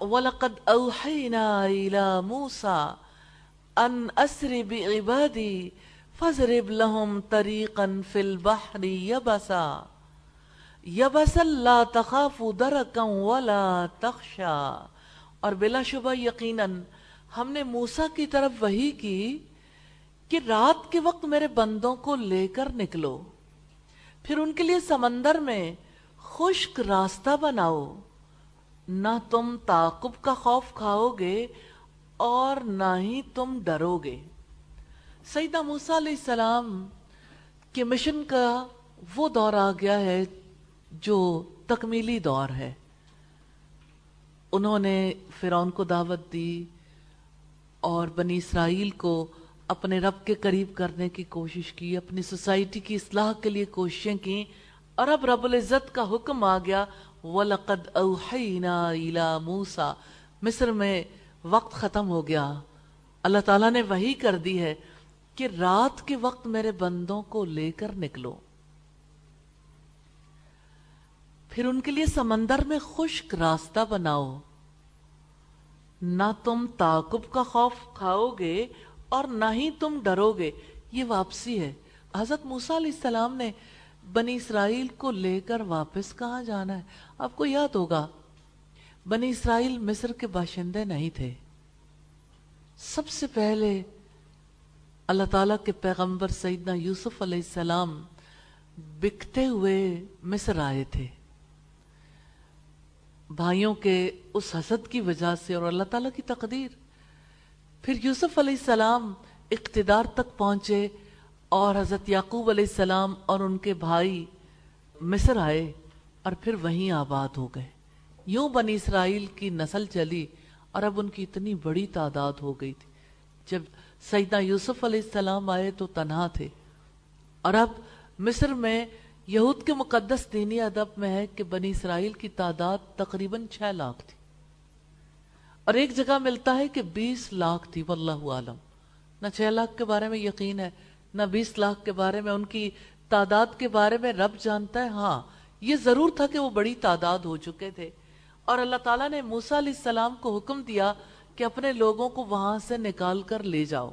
وَلَقَدْ أَوْحَيْنَا إِلَى مُوسَى أَنْ أَسْرِ بِعِبَادِي فَضْرِبْ لَهُمْ طَرِيقًا فِي الْبَحْرِ يَبَسًا يَبَسًا لَا تَخَافُ دَرَكًا وَلَا تَخْشَا اور بلا شبہ یقیناً ہم نے موسیٰ کی طرف وحی کی کہ رات کے وقت میرے بندوں کو لے کر نکلو، پھر ان کے لیے سمندر میں خشک راستہ بناؤ۔ نہ تم تعقب کا خوف کھاؤ گے اور نہ ہی تم ڈرو گے سیدہ موسیٰ علیہ السلام کے مشن کا وہ دور آ گیا ہے جو تکمیلی دور ہے۔ انہوں نے فرعون کو دعوت دی اور بنی اسرائیل کو اپنے رب کے قریب کرنے کی کوشش کی، اپنی سوسائٹی کی اصلاح کے لیے کوششیں کی اور اب رب العزت کا حکم آ گیا وَلَقَدْ أَوْحَيْنَا إِلَى مُوسَى۔ مصر میں وقت ختم ہو گیا۔ اللہ تعالیٰ نے وہی کر دی ہے کہ رات کے وقت میرے بندوں کو لے کر نکلو۔ پھر ان کے لیے سمندر میں خشک راستہ بناؤ۔ نہ تم تعقب کا خوف کھاؤ گے اور نہ ہی تم ڈرو گے۔ یہ واپسی ہے۔ حضرت موسیٰ علیہ السلام نے بنی اسرائیل کو لے کر واپس کہاں جانا ہے؟ آپ کو یاد ہوگا، بنی اسرائیل مصر کے باشندے نہیں تھے۔ سب سے پہلے اللہ تعالیٰ کے پیغمبر سیدنا یوسف علیہ السلام بکتے ہوئے مصر آئے تھے۔ بھائیوں کے اس حسد کی وجہ سے اور اللہ تعالیٰ کی تقدیر۔ پھر یوسف علیہ السلام اقتدار تک پہنچے۔ اور حضرت یعقوب علیہ السلام اور ان کے بھائی مصر آئے اور پھر وہیں آباد ہو گئے۔ یوں بنی اسرائیل کی نسل چلی اور اب ان کی اتنی بڑی تعداد ہو گئی تھی۔ جب سیدنا یوسف علیہ السلام آئے تو تنہا تھے۔ اور اب مصر میں یہود کے مقدس دینی ادب میں ہے کہ بنی اسرائیل کی تعداد تقریباً چھ لاکھ تھی۔ اور ایک جگہ ملتا ہے کہ بیس لاکھ تھی، واللہ عالم۔ نہ چھ لاکھ کے بارے میں یقین ہے نہ بیس لاکھ کے بارے میں، ان کی تعداد کے بارے میں رب جانتا ہے۔ ہاں یہ ضرور تھا کہ وہ بڑی تعداد ہو چکے تھے۔ اور اللہ تعالیٰ نے موسیٰ علیہ السلام کو حکم دیا کہ اپنے لوگوں کو وہاں سے نکال کر لے جاؤ۔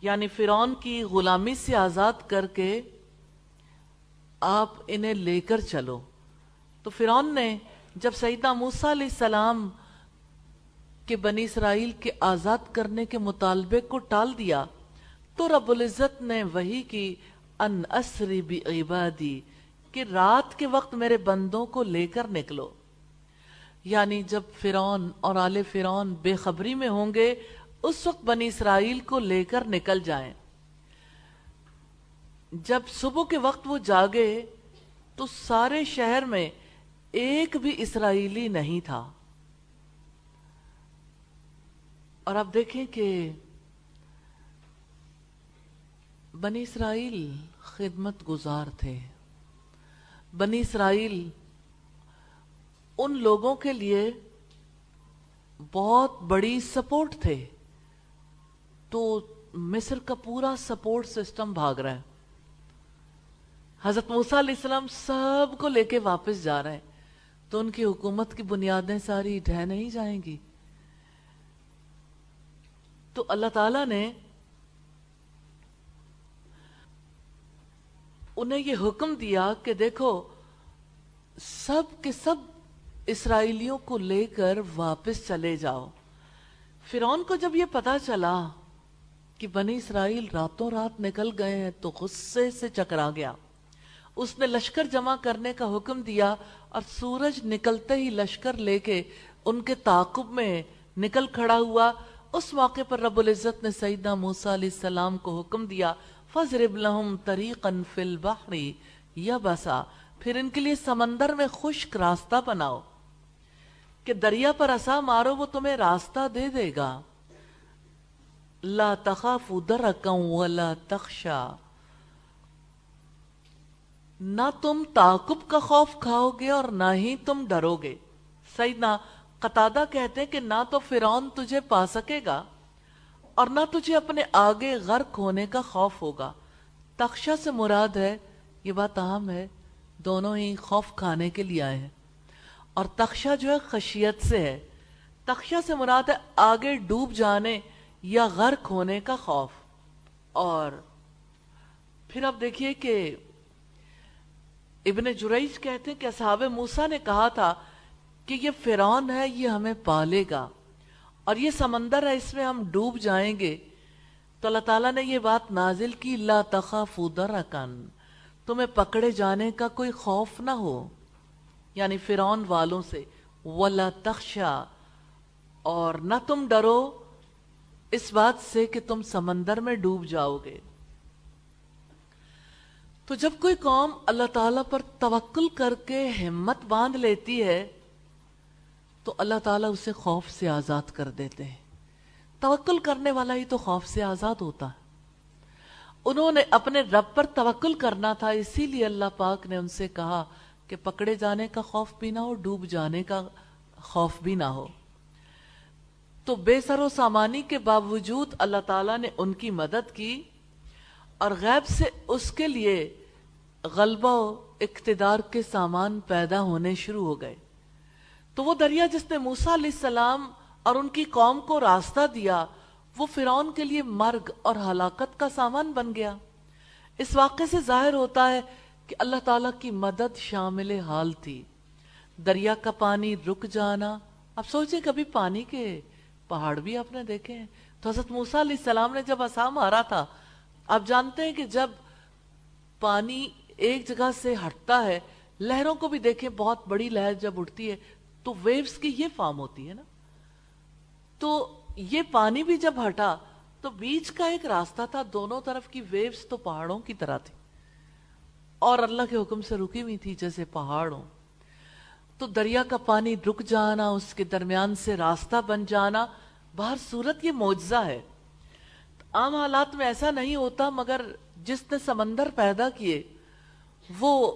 یعنی فرعون کی غلامی سے آزاد کر کے آپ انہیں لے کر چلو۔ تو فرعون نے جب سیدہ موسیٰ علیہ السلام کے بنی اسرائیل کے آزاد کرنے کے مطالبے کو ٹال دیا تو رب العزت نے وہی کی، ان اسری بی عبادی، کہ رات کے وقت میرے بندوں کو لے کر نکلو۔ یعنی جب فرعون اور آل فرعون بے خبری میں ہوں گے، اس وقت بنی اسرائیل کو لے کر نکل جائیں۔ جب صبح کے وقت وہ جاگے، تو سارے شہر میں ایک بھی اسرائیلی نہیں تھا۔ اور آپ دیکھیں کہ بنی اسرائیل خدمت گزار تھے۔ بنی اسرائیل ان لوگوں کے لیے بہت بڑی سپورٹ تھے۔ تو مصر کا پورا سپورٹ سسٹم بھاگ رہا ہے۔ حضرت موسیٰ علیہ السلام سب کو لے کے واپس جا رہے ہیں۔ تو ان کی حکومت کی بنیادیں ساری ڈھہ نہیں جائیں گی۔ تو اللہ تعالیٰ نے انہیں یہ حکم دیا کہ دیکھو، سب کے سب اسرائیلیوں کو لے کر واپس چلے جاؤ۔ فرعون کو جب یہ پتا چلا کہ بنی اسرائیل راتوں رات نکل گئے ہیں تو غصے سے چکرا گیا۔ اس نے لشکر جمع کرنے کا حکم دیا اور سورج نکلتے ہی لشکر لے کے ان کے تعاقب میں نکل کھڑا ہوا۔ اس موقع پر رب العزت نے سیدہ موسیٰ علیہ السلام کو حکم دیا فضرب لهم طریقا فی البحر، یا بسا، پھر ان کے لیے سمندر میں خشک راستہ بناؤ، کہ دریا پر اسا مارو، وہ تمہیں راستہ دے دے گا۔ لا تخاف درکا ولا تخشا۔ نہ تم تعقب کا خوف کھاؤ گے اور نہ ہی تم ڈرو گے۔ سیدنا قطادہ کہتے ہیں کہ نہ تو فرعون تجھے پا سکے گا۔ اور نہ تجھے اپنے آگے غرق ہونے کا خوف ہوگا۔ تخشہ سے مراد ہے، یہ بات عام ہے، دونوں ہی خوف کھانے کے لیے آئے ہیں۔ اور تخشہ جو ہے، خشیت سے ہے۔ تخشہ سے مراد ہے آگے ڈوب جانے یا غرق ہونے کا خوف۔ اور پھر اب دیکھیے کہ ابن جریج کہتے ہیں کہ اصحاب موسا نے کہا تھا کہ یہ فرعون ہے، یہ ہمیں پالے گا۔ اور یہ سمندر ہے، اس میں ہم ڈوب جائیں گے۔ تو اللہ تعالیٰ نے یہ بات نازل کی، لا تخافوا درکن تمہیں پکڑے جانے کا کوئی خوف نہ ہو۔ یعنی فرعون والوں سے، ولا تخشا۔ اور نہ تم ڈرو۔ اس بات سے کہ تم سمندر میں ڈوب جاؤ گے۔ تو جب کوئی قوم اللہ تعالیٰ پر توکل کر کے ہمت باندھ لیتی ہے تو اللہ تعالیٰ اسے خوف سے آزاد کر دیتے ہیں۔ توکل کرنے والا ہی تو خوف سے آزاد ہوتا ہے۔ انہوں نے اپنے رب پر توکل کرنا تھا، اسی لیے اللہ پاک نے ان سے کہا کہ پکڑے جانے کا خوف بھی نہ ہو، ڈوب جانے کا خوف بھی نہ ہو۔ تو بے سر و سامانی کے باوجود اللہ تعالیٰ نے ان کی مدد کی اور غیب سے اس کے لیے غلبہ و اقتدار کے سامان پیدا ہونے شروع ہو گئے۔ تو وہ دریا جس نے موسا علیہ السلام اور ان کی قوم کو راستہ دیا، وہ فرعون کے لیے مرگ اور ہلاکت کا سامان بن گیا۔ اس واقعے سے ظاہر ہوتا ہے کہ اللہ تعالیٰ کی مدد شامل حال تھی۔ دریا کا پانی رک جانا، اب سوچیں کبھی پانی کے پہاڑ بھی آپ نے دیکھے ہیں۔ تو حضرت موسیٰ علیہ السلام نے جب آسام آ رہا تھا، آپ جانتے ہیں کہ جب پانی ایک جگہ سے ہٹتا ہے، لہروں کو بھی دیکھیں، بہت بڑی لہر جب اٹھتی ہے تو ویوز کی یہ فارم ہوتی ہے نا۔ تو یہ پانی بھی جب ہٹا تو بیچ کا ایک راستہ تھا، دونوں طرف کی ویوز تو پہاڑوں کی طرح تھی۔ اور اللہ کے حکم سے رکی ہوئی تھی جیسے پہاڑوں۔ تو دریا کا پانی رک جانا، اس کے درمیان سے راستہ بن جانا باہر صورت یہ معجزہ ہے۔ عام حالات میں ایسا نہیں ہوتا، مگر جس نے سمندر پیدا کیے، وہ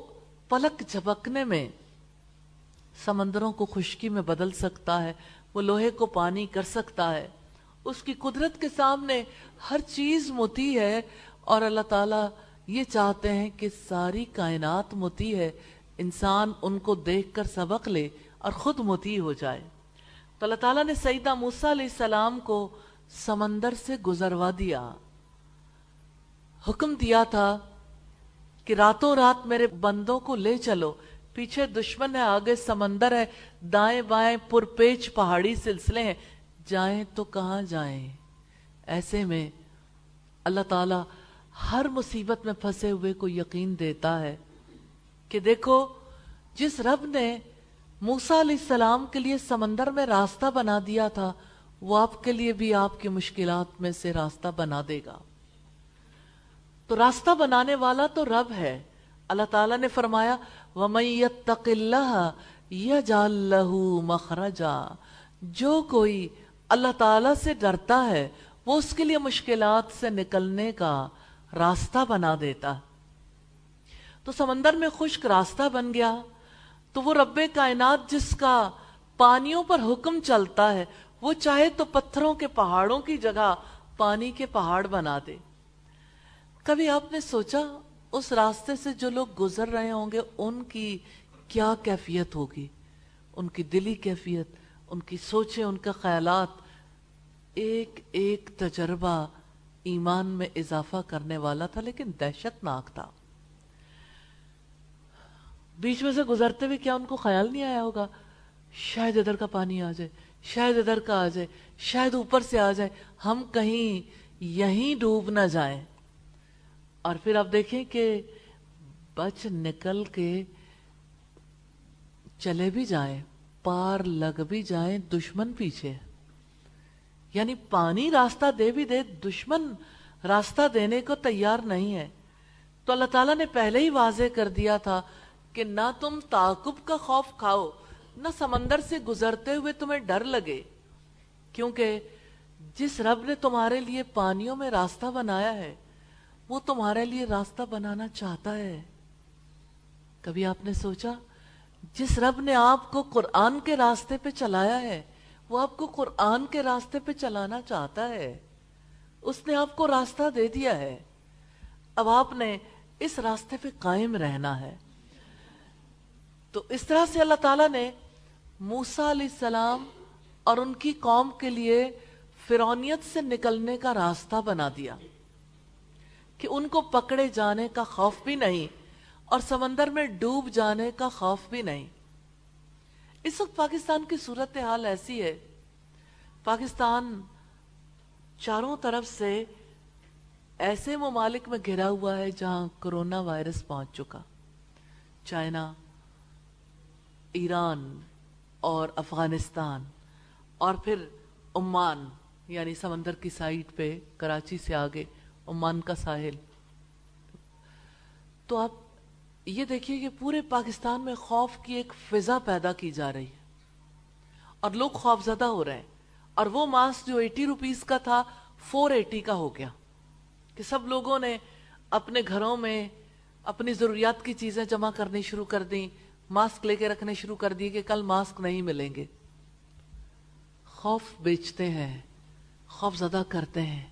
پلک جھپکنے میں سمندروں کو خشکی میں بدل سکتا ہے، وہ لوہے کو پانی کر سکتا ہے۔ اس کی قدرت کے سامنے ہر چیز متی ہے اور اللہ تعالیٰ یہ چاہتے ہیں کہ ساری کائنات متی ہے۔ انسان ان کو دیکھ کر سبق لے اور خود متی ہو جائے۔ تو اللہ تعالیٰ نے سیدہ موسیٰ علیہ السلام کو سمندر سے گزروا دیا۔ حکم دیا تھا کہ راتوں رات میرے بندوں کو لے چلو۔ پیچھے دشمن ہے، آگے سمندر ہے، دائیں بائیں پرپیچ پہاڑی سلسلے ہیں۔ جائیں تو کہاں جائیں؟ ایسے میں اللہ تعالیٰ ہر مصیبت میں پھنسے ہوئے کو یقین دیتا ہے کہ دیکھو، جس رب نے موسا علیہ السلام کے لیے سمندر میں راستہ بنا دیا تھا، وہ آپ کے لیے بھی آپ کی مشکلات میں سے راستہ بنا دے گا۔ تو راستہ بنانے والا تو رب ہے۔ اللہ تعالیٰ نے فرمایا وَمَن اللَّهَ يَجَعَلْ لَهُ مَخْرَجًا جو کوئی اللہ تعالیٰ سے ڈرتا ہے، وہ اس کے لیے مشکلات سے نکلنے کا راستہ بنا دیتا۔ تو سمندر میں خشک راستہ بن گیا۔ تو وہ رب کائنات جس کا پانیوں پر حکم چلتا ہے، وہ چاہے تو پتھروں کے پہاڑوں کی جگہ پانی کے پہاڑ بنا دے۔ کبھی آپ نے سوچا اس راستے سے جو لوگ گزر رہے ہوں گے، ان کی کیا کیفیت ہوگی؟ ان کی دلی کیفیت، ان کی سوچیں، ان کا خیالات۔ ایک ایک تجربہ ایمان میں اضافہ کرنے والا تھا، لیکن دہشت ناک تھا۔ بیچ میں سے گزرتے ہوئے کیا ان کو خیال نہیں آیا ہوگا؟ شاید ادھر کا پانی آ جائے، شاید ادھر کا آ جائے، شاید اوپر سے آ جائے۔ ہم کہیں یہیں ڈوب نہ جائیں۔ اور پھر آپ دیکھیں کہ بچ نکل کے چلے بھی جائیں، پار لگ بھی جائیں دشمن پیچھے۔ یعنی پانی راستہ دے بھی دے، دشمن راستہ دینے کو تیار نہیں ہے۔ تو اللہ تعالیٰ نے پہلے ہی واضح کر دیا تھا کہ نہ تم تعقب کا خوف کھاؤ، نہ سمندر سے گزرتے ہوئے تمہیں ڈر لگے۔ کیونکہ جس رب نے تمہارے لیے پانیوں میں راستہ بنایا ہے وہ تمہارے لیے راستہ بنانا چاہتا ہے۔ کبھی آپ نے سوچا، جس رب نے آپ کو قرآن کے راستے پہ چلایا ہے، وہ آپ کو قرآن کے راستے پہ چلانا چاہتا ہے۔ اس نے آپ کو راستہ دے دیا ہے۔ اب آپ نے اس راستے پہ قائم رہنا ہے۔ تو اس طرح سے اللہ تعالیٰ نے موسا علیہ السلام اور ان کی قوم کے لیے فرونیت سے نکلنے کا راستہ بنا دیا۔ کہ ان کو پکڑے جانے کا خوف بھی نہیں اور سمندر میں ڈوب جانے کا خوف بھی نہیں۔ اس وقت پاکستان کی صورتحال ایسی ہے۔ پاکستان چاروں طرف سے ایسے ممالک میں گھرا ہوا ہے جہاں کرونا وائرس پہنچ چکا۔ چائنا، ایران اور افغانستان اور پھر عمان یعنی سمندر کی سائٹ پہ، کراچی سے آگے۔ عمان کا ساحل۔ تو آپ یہ دیکھیے کہ پورے پاکستان میں خوف کی ایک فضا پیدا کی جا رہی ہے۔ اور لوگ خوف زدہ ہو رہے ہیں۔ اور وہ ماسک جو ایٹی روپیز کا تھا، فور ایٹی کا ہو گیا۔ کہ سب لوگوں نے اپنے گھروں میں اپنی ضروریات کی چیزیں جمع کرنی شروع کر دیں، ماسک لے کے رکھنے شروع کر دیے کہ کل ماسک نہیں ملیں گے۔ خوف بیچتے ہیں خوف زدہ کرتے ہیں۔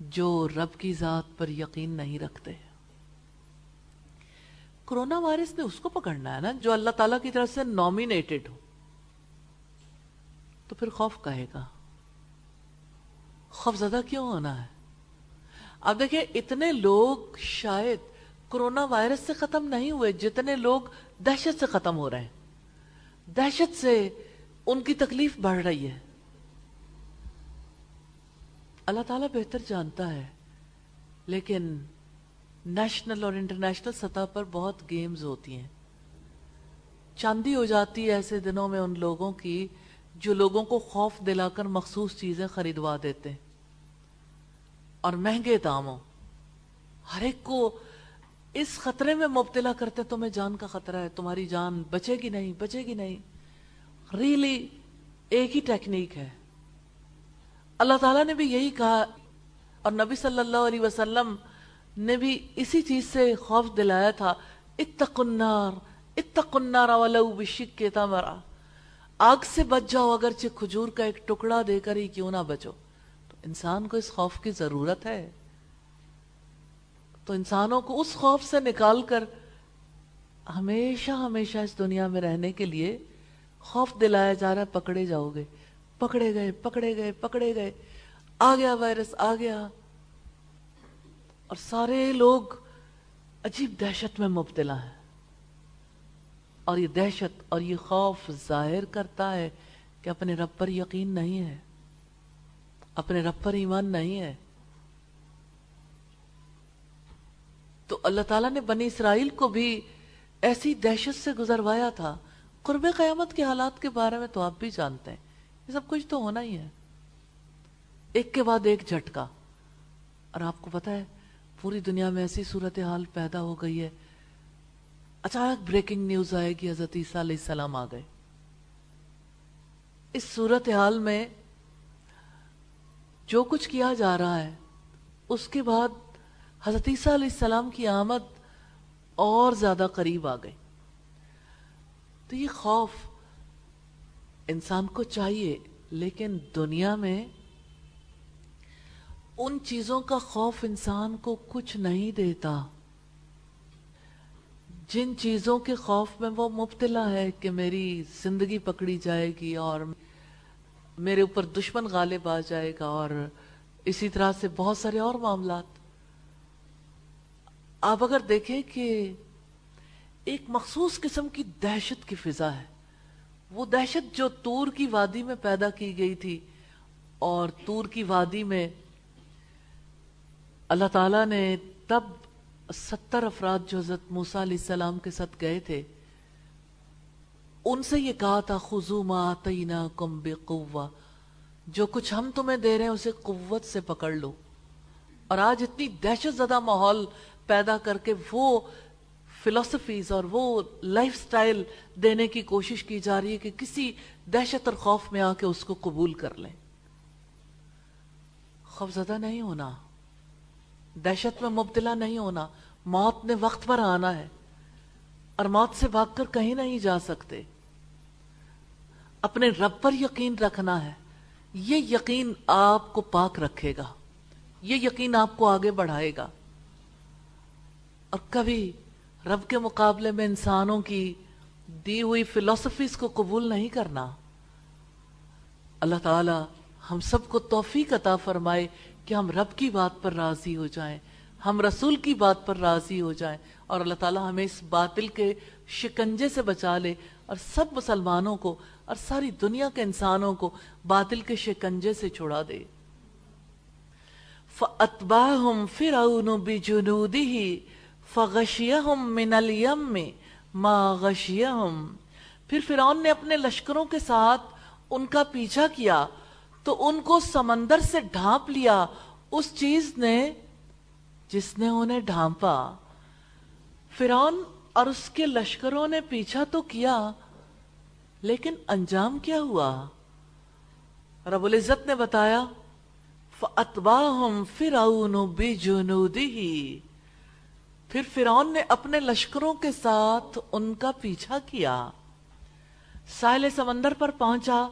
جو رب کی ذات پر یقین نہیں رکھتے۔ کرونا وائرس نے اس کو پکڑنا ہے نا، جو اللہ تعالیٰ کی طرف سے نومینیٹڈ ہو۔ تو پھر خوف کہے گا۔ خوف زدہ کیوں ہونا ہے؟ اب دیکھیں، اتنے لوگ شاید کرونا وائرس سے ختم نہیں ہوئے، جتنے لوگ دہشت سے ختم ہو رہے ہیں۔ دہشت سے ان کی تکلیف بڑھ رہی ہے۔ اللہ تعالیٰ بہتر جانتا ہے، لیکن نیشنل اور انٹرنیشنل سطح پر بہت گیمز ہوتی ہیں۔ چاندی ہو جاتی ہے ایسے دنوں میں ان لوگوں کی جو لوگوں کو خوف دلا کر مخصوص چیزیں خریدوا دیتے ہیں۔ اور مہنگے داموں، ہر ایک کو اس خطرے میں مبتلا کرتے تمہیں جان کا خطرہ ہے، تمہاری جان بچے گی نہیں، بچے گی نہیں۔ ریلی ایک ہی ٹیکنیک ہے۔ اللہ تعالیٰ نے بھی یہی کہا اور نبی صلی اللہ علیہ وسلم نے بھی اسی چیز سے خوف دلایا تھا اتق النار اتق النار ولو بشک تمرا۔ آگ سے بچ جاؤ اگرچہ کھجور کا ایک ٹکڑا دے کر ہی کیوں نہ بچو۔ تو انسان کو اس خوف کی ضرورت ہے۔ تو انسانوں کو اس خوف سے نکال کر ہمیشہ ہمیشہ اس دنیا میں رہنے کے لیے خوف دلایا جا رہا ہے، پکڑے جاؤ گے۔ پکڑے گئے پکڑے گئے پکڑے گئے۔ آ گیا وائرس، آ گیا۔ اور سارے لوگ عجیب دہشت میں مبتلا ہیں۔ اور یہ دہشت اور یہ خوف ظاہر کرتا ہے کہ اپنے رب پر یقین نہیں ہے، اپنے رب پر ایمان نہیں ہے۔ تو اللہ تعالیٰ نے بنی اسرائیل کو بھی ایسی دہشت سے گزروایا تھا۔ قرب قیامت کے حالات کے بارے میں تو آپ بھی جانتے ہیں۔ یہ سب کچھ تو ہونا ہی ہے۔ ایک کے بعد ایک جھٹکا۔ اور آپ کو پتا ہے، پوری دنیا میں ایسی صورتحال پیدا ہو گئی ہے۔ اچانک بریکنگ نیوز آئے گی حضرت عیسیٰ علیہ السلام آ گئے۔ اس صورتحال میں جو کچھ کیا جا رہا ہے، اس کے بعد حضرت عیسیٰ علیہ السلام کی آمد اور زیادہ قریب آ گئی۔ تو یہ خوف انسان کو چاہیے، لیکن دنیا میں ان چیزوں کا خوف انسان کو کچھ نہیں دیتا۔ جن چیزوں کے خوف میں وہ مبتلا ہے کہ میری زندگی پکڑی جائے گی اور میرے اوپر دشمن غالب آ جائے گا اور اسی طرح سے بہت سارے اور معاملات۔ آپ اگر دیکھیں کہ ایک مخصوص قسم کی دہشت کی فضا ہے۔ وہ دہشت جو تور کی وادی میں پیدا کی گئی تھی اور تور کی وادی میں اللہ تعالیٰ نے تب ستر افراد جو حضرت موسیٰ علیہ السلام کے ساتھ گئے تھے، ان سے یہ کہا تھا خزو ما تینا کم بے جو کچھ ہم تمہیں دے رہے ہیں اسے قوت سے پکڑ لو۔ اور آج اتنی دہشت زدہ ماحول پیدا کر کے وہ فلسفیز اور وہ لائف سٹائل دینے کی کوشش کی جا رہی ہے کہ کسی دہشت اور خوف میں آ کے اس کو قبول کر لیں۔ خوف زدہ نہیں ہونا۔ دہشت میں مبتلا نہیں ہونا۔ موت نے وقت پر آنا ہے۔ اور موت سے بھاگ کر کہیں نہیں جا سکتے۔ اپنے رب پر یقین رکھنا ہے۔ یہ یقین آپ کو پاک رکھے گا۔ یہ یقین آپ کو آگے بڑھائے گا۔ اور کبھی رب کے مقابلے میں انسانوں کی دی ہوئی فلسفیز کو قبول نہیں کرنا۔ اللہ تعالی ہم سب کو توفیق عطا فرمائے کہ ہم رب کی بات پر راضی ہو جائیں، ہم رسول کی بات پر راضی ہو جائیں اور اللہ تعالی ہمیں اس باطل کے شکنجے سے بچا لے اور سب مسلمانوں کو اور ساری دنیا کے انسانوں کو باطل کے شکنجے سے چھڑا دے۔ فَأَتْبَاهُمْ فِرَعُونُ بِجُنُودِهِ فَغَشِيَهُمْ مِنَ الْيَمِّ مَا غَشِيَهُمْ۔ پھر فرعون نے اپنے لشکروں کے ساتھ ان کا پیچھا کیا، تو ان کو سمندر سے ڈھانپ لیا۔ اس چیز نے، جس نے انہیں ڈھانپا۔ فرعون اور اس کے لشکروں نے پیچھا تو کیا، لیکن انجام کیا ہوا؟ رب العزت نے بتایا فَأَتْبَاهُمْ فِرَعُونُ بِجُنُودِهِ۔ پھر فرعون نے اپنے لشکروں کے ساتھ ان کا پیچھا کیا۔ ساحل سمندر پر پہنچا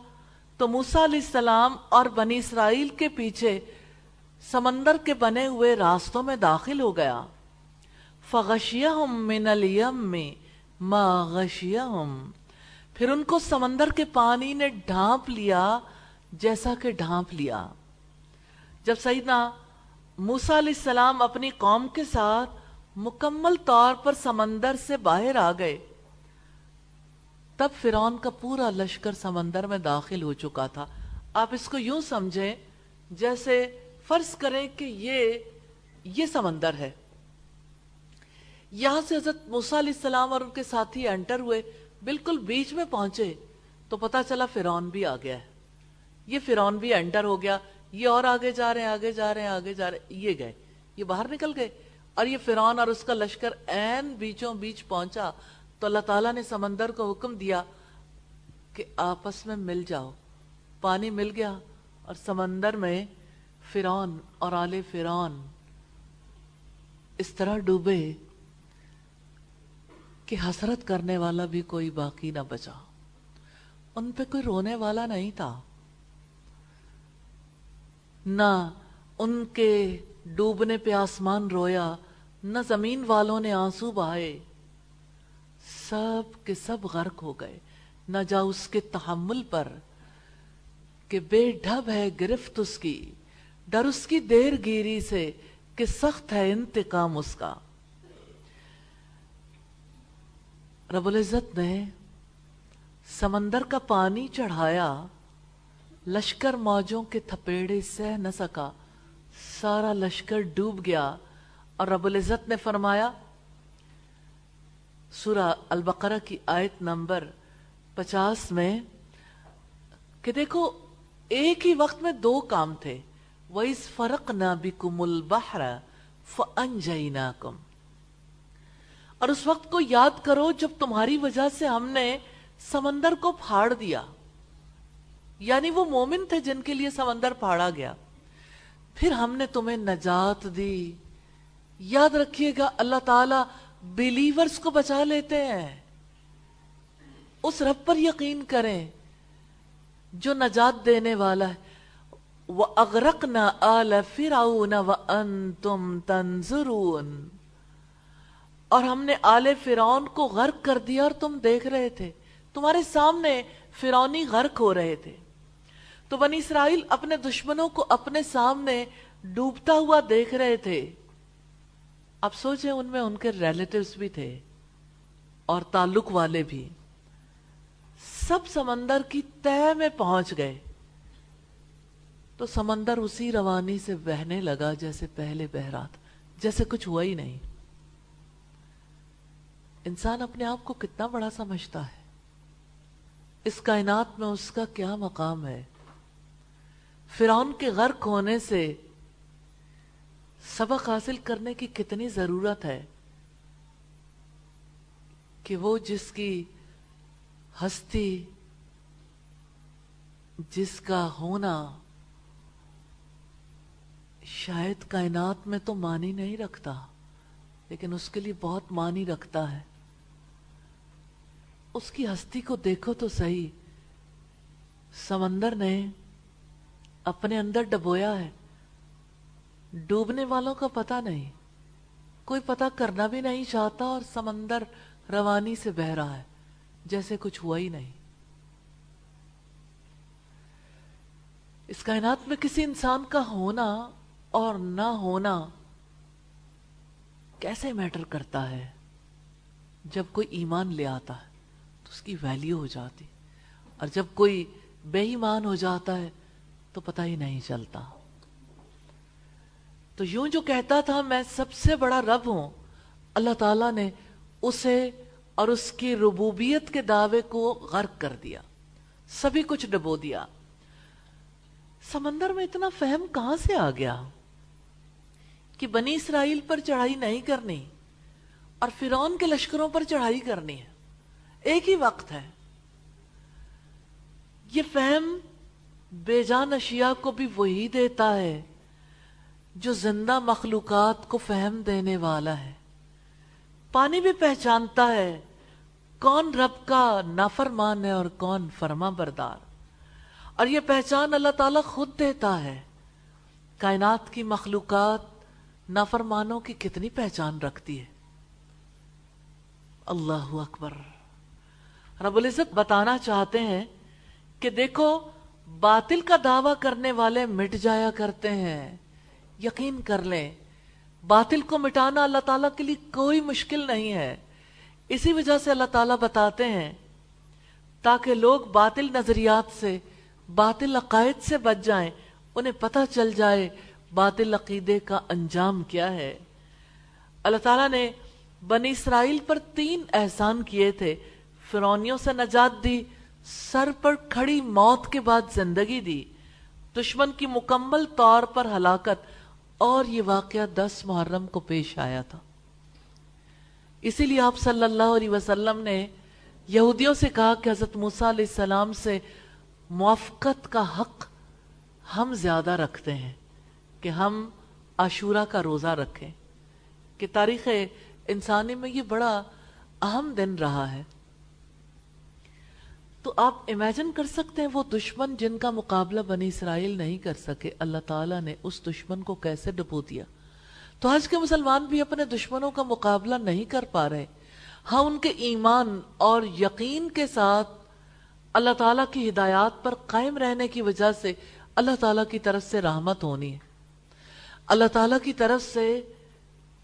تو موسیٰ علیہ السلام اور بنی اسرائیل کے پیچھے سمندر کے بنے ہوئے راستوں میں داخل ہو گیا۔ فَغَشِيَهُمْ مِنَ الْيَمِّ مَا غَشِيَهُمْ۔ پھر ان کو سمندر کے پانی نے ڈھانپ لیا جیسا کہ ڈھانپ لیا۔ جب سیدنا موسیٰ علیہ السلام اپنی قوم کے ساتھ مکمل طور پر سمندر سے باہر آ گئے۔ تب فرعون کا پورا لشکر سمندر میں داخل ہو چکا تھا۔ آپ اس کو یوں سمجھیں جیسے فرض کریں کہ یہ یہ سمندر ہے۔ یہاں سے حضرت موسیٰ علیہ السلام اور ان کے ساتھی انٹر ہوئے، بالکل بیچ میں پہنچے تو پتا چلا فرعون بھی آ گیا ہے۔ یہ فرعون بھی انٹر ہو گیا، یہ اور آگے جا رہے ہیں، آگے جا رہے ہیں، آگے جا رہے ہیں، یہ گئے، یہ باہر نکل گئے۔ اور یہ فرعون اور اس کا لشکر این بیچوں بیچ پہنچا، تو اللہ تعالیٰ نے سمندر کو حکم دیا کہ آپس میں مل جاؤ۔ پانی مل گیا اور سمندر میں فرعون اور آل فرعون اس طرح ڈوبے کہ حسرت کرنے والا بھی کوئی باقی نہ بچا۔ ان پہ کوئی رونے والا نہیں تھا۔ نہ ان کے ڈوبنے پہ آسمان رویا نہ زمین والوں نے آنسو بہائے، سب کے سب غرق ہو گئے۔ نہ جا اس کے تحمل پر کہ بے ڈھب ہے گرفت اس کی، ڈر اس کی دیر گیری سے کہ سخت ہے انتقام اس کا۔ رب العزت نے سمندر کا پانی چڑھایا، لشکر موجوں کے تھپیڑے سہ نہ سکا۔ سارا لشکر ڈوب گیا۔ اور رب العزت نے فرمایا، سورہ البقرہ کی آیت نمبر پچاس میں، کہ دیکھو، ایک ہی وقت میں دو کام تھے۔ وَإِذْ فَرَقْنَا بِكُمُ الْبَحْرَ فَأَنْجَيْنَاكُمْ۔ اور اس وقت کو یاد کرو، جب تمہاری وجہ سے ہم نے سمندر کو پھاڑ دیا۔ یعنی وہ مومن تھے جن کے لیے سمندر پھاڑا گیا۔ پھر ہم نے تمہیں نجات دی۔ یاد رکھیے گا، اللہ تعالی بلیورز کو بچا لیتے ہیں۔ اس رب پر یقین کریں، جو نجات دینے والا ہے۔ وَأَغْرَقْنَا آلَ فِرَعُونَ وَأَنْتُمْ تَنْزُرُونَ اور ہم نے آل فرعون کو غرق کر دیا اور تم دیکھ رہے تھے۔ تمہارے سامنے فرعونی غرق ہو رہے تھے۔ تو بنی اسرائیل اپنے دشمنوں کو اپنے سامنے ڈوبتا ہوا دیکھ رہے تھے۔ اب سوچیں ان میں ان کے ریلیٹیوز بھی تھے اور تعلق والے بھی۔ سب سمندر کی تہ میں پہنچ گئے۔ تو سمندر اسی روانی سے بہنے لگا جیسے پہلے بہ رہا تھا جیسے کچھ ہوا ہی نہیں۔ انسان اپنے آپ کو کتنا بڑا سمجھتا ہے۔ اس کائنات میں اس کا کیا مقام ہے؟ فرعون کے غرق ہونے سے سبق حاصل کرنے کی کتنی ضرورت ہے کہ وہ جس کی ہستی، جس کا ہونا شاید کائنات میں تو مانی نہیں رکھتا، لیکن اس کے لیے بہت مانی رکھتا ہے۔ اس کی ہستی کو دیکھو تو صحیح، سمندر نے اپنے اندر ڈبویا ہے۔ ڈوبنے والوں کا پتہ نہیں۔ کوئی پتہ کرنا بھی نہیں چاہتا اور سمندر روانی سے بہ رہا ہے، جیسے کچھ ہوا ہی نہیں۔ اس کائنات میں کسی انسان کا ہونا اور نہ ہونا کیسے میٹر کرتا ہے؟ جب کوئی ایمان لے آتا ہے تو اس کی ویلیو ہو جاتی، اور جب کوئی بے ایمان ہو جاتا ہے تو پتہ ہی نہیں چلتا۔ تو یوں جو کہتا تھا میں سب سے بڑا رب ہوں، اللہ تعالیٰ نے اسے اور اس کی ربوبیت کے دعوے کو غرق کر دیا، سبھی کچھ ڈبو دیا۔ سمندر میں اتنا فہم کہاں سے آ گیا؟ کہ بنی اسرائیل پر چڑھائی نہیں کرنی اور فرون کے لشکروں پر چڑھائی کرنی ہے۔ ایک ہی وقت ہے۔ یہ فہم بے جان اشیاء کو بھی وہی دیتا ہے جو زندہ مخلوقات کو فہم دینے والا ہے۔ پانی بھی پہچانتا ہے کون رب کا نافرمان ہے اور کون فرما بردار۔ اور یہ پہچان اللہ تعالیٰ خود دیتا ہے۔ کائنات کی مخلوقات نافرمانوں کی کتنی پہچان رکھتی ہے۔ اللہ اکبر۔ رب العزت بتانا چاہتے ہیں کہ دیکھو، باطل کا دعویٰ کرنے والے مٹ جایا کرتے ہیں۔ یقین کر لیں، باطل کو مٹانا اللہ تعالیٰ کے لیے کوئی مشکل نہیں ہے۔ اسی وجہ سے اللہ تعالیٰ بتاتے ہیں، تاکہ لوگ باطل نظریات سے، باطل عقائد سے بچ جائیں، انہیں پتہ چل جائے باطل عقیدے کا انجام کیا ہے۔ اللہ تعالیٰ نے بنی اسرائیل پر تین احسان کیے تھے۔ فرونیوں سے نجات دی، سر پر کھڑی موت کے بعد زندگی دی۔ دشمن کی مکمل طور پر ہلاکت اور یہ واقعہ دس محرم کو پیش آیا تھا۔ اسی لیے آپ صلی اللہ علیہ وسلم نے یہودیوں سے کہا کہ حضرت موسیٰ علیہ السلام سے موافقت کا حق ہم زیادہ رکھتے ہیں کہ ہم عاشورہ کا روزہ رکھیں۔ کہ تاریخ انسانی میں یہ بڑا اہم دن رہا ہے۔ تو آپ امیجن کر سکتے ہیں وہ دشمن جن کا مقابلہ بنی اسرائیل نہیں کر سکے۔ اللہ تعالیٰ نے اس دشمن کو کیسے ڈبو دیا؟ تو آج کے مسلمان بھی اپنے دشمنوں کا مقابلہ نہیں کر پا رہے۔ ہاں ان کے ایمان اور یقین کے ساتھ اللہ تعالیٰ کی ہدایات پر قائم رہنے کی وجہ سے اللہ تعالیٰ کی طرف سے رحمت ہونی ہے۔ اللہ تعالیٰ کی طرف سے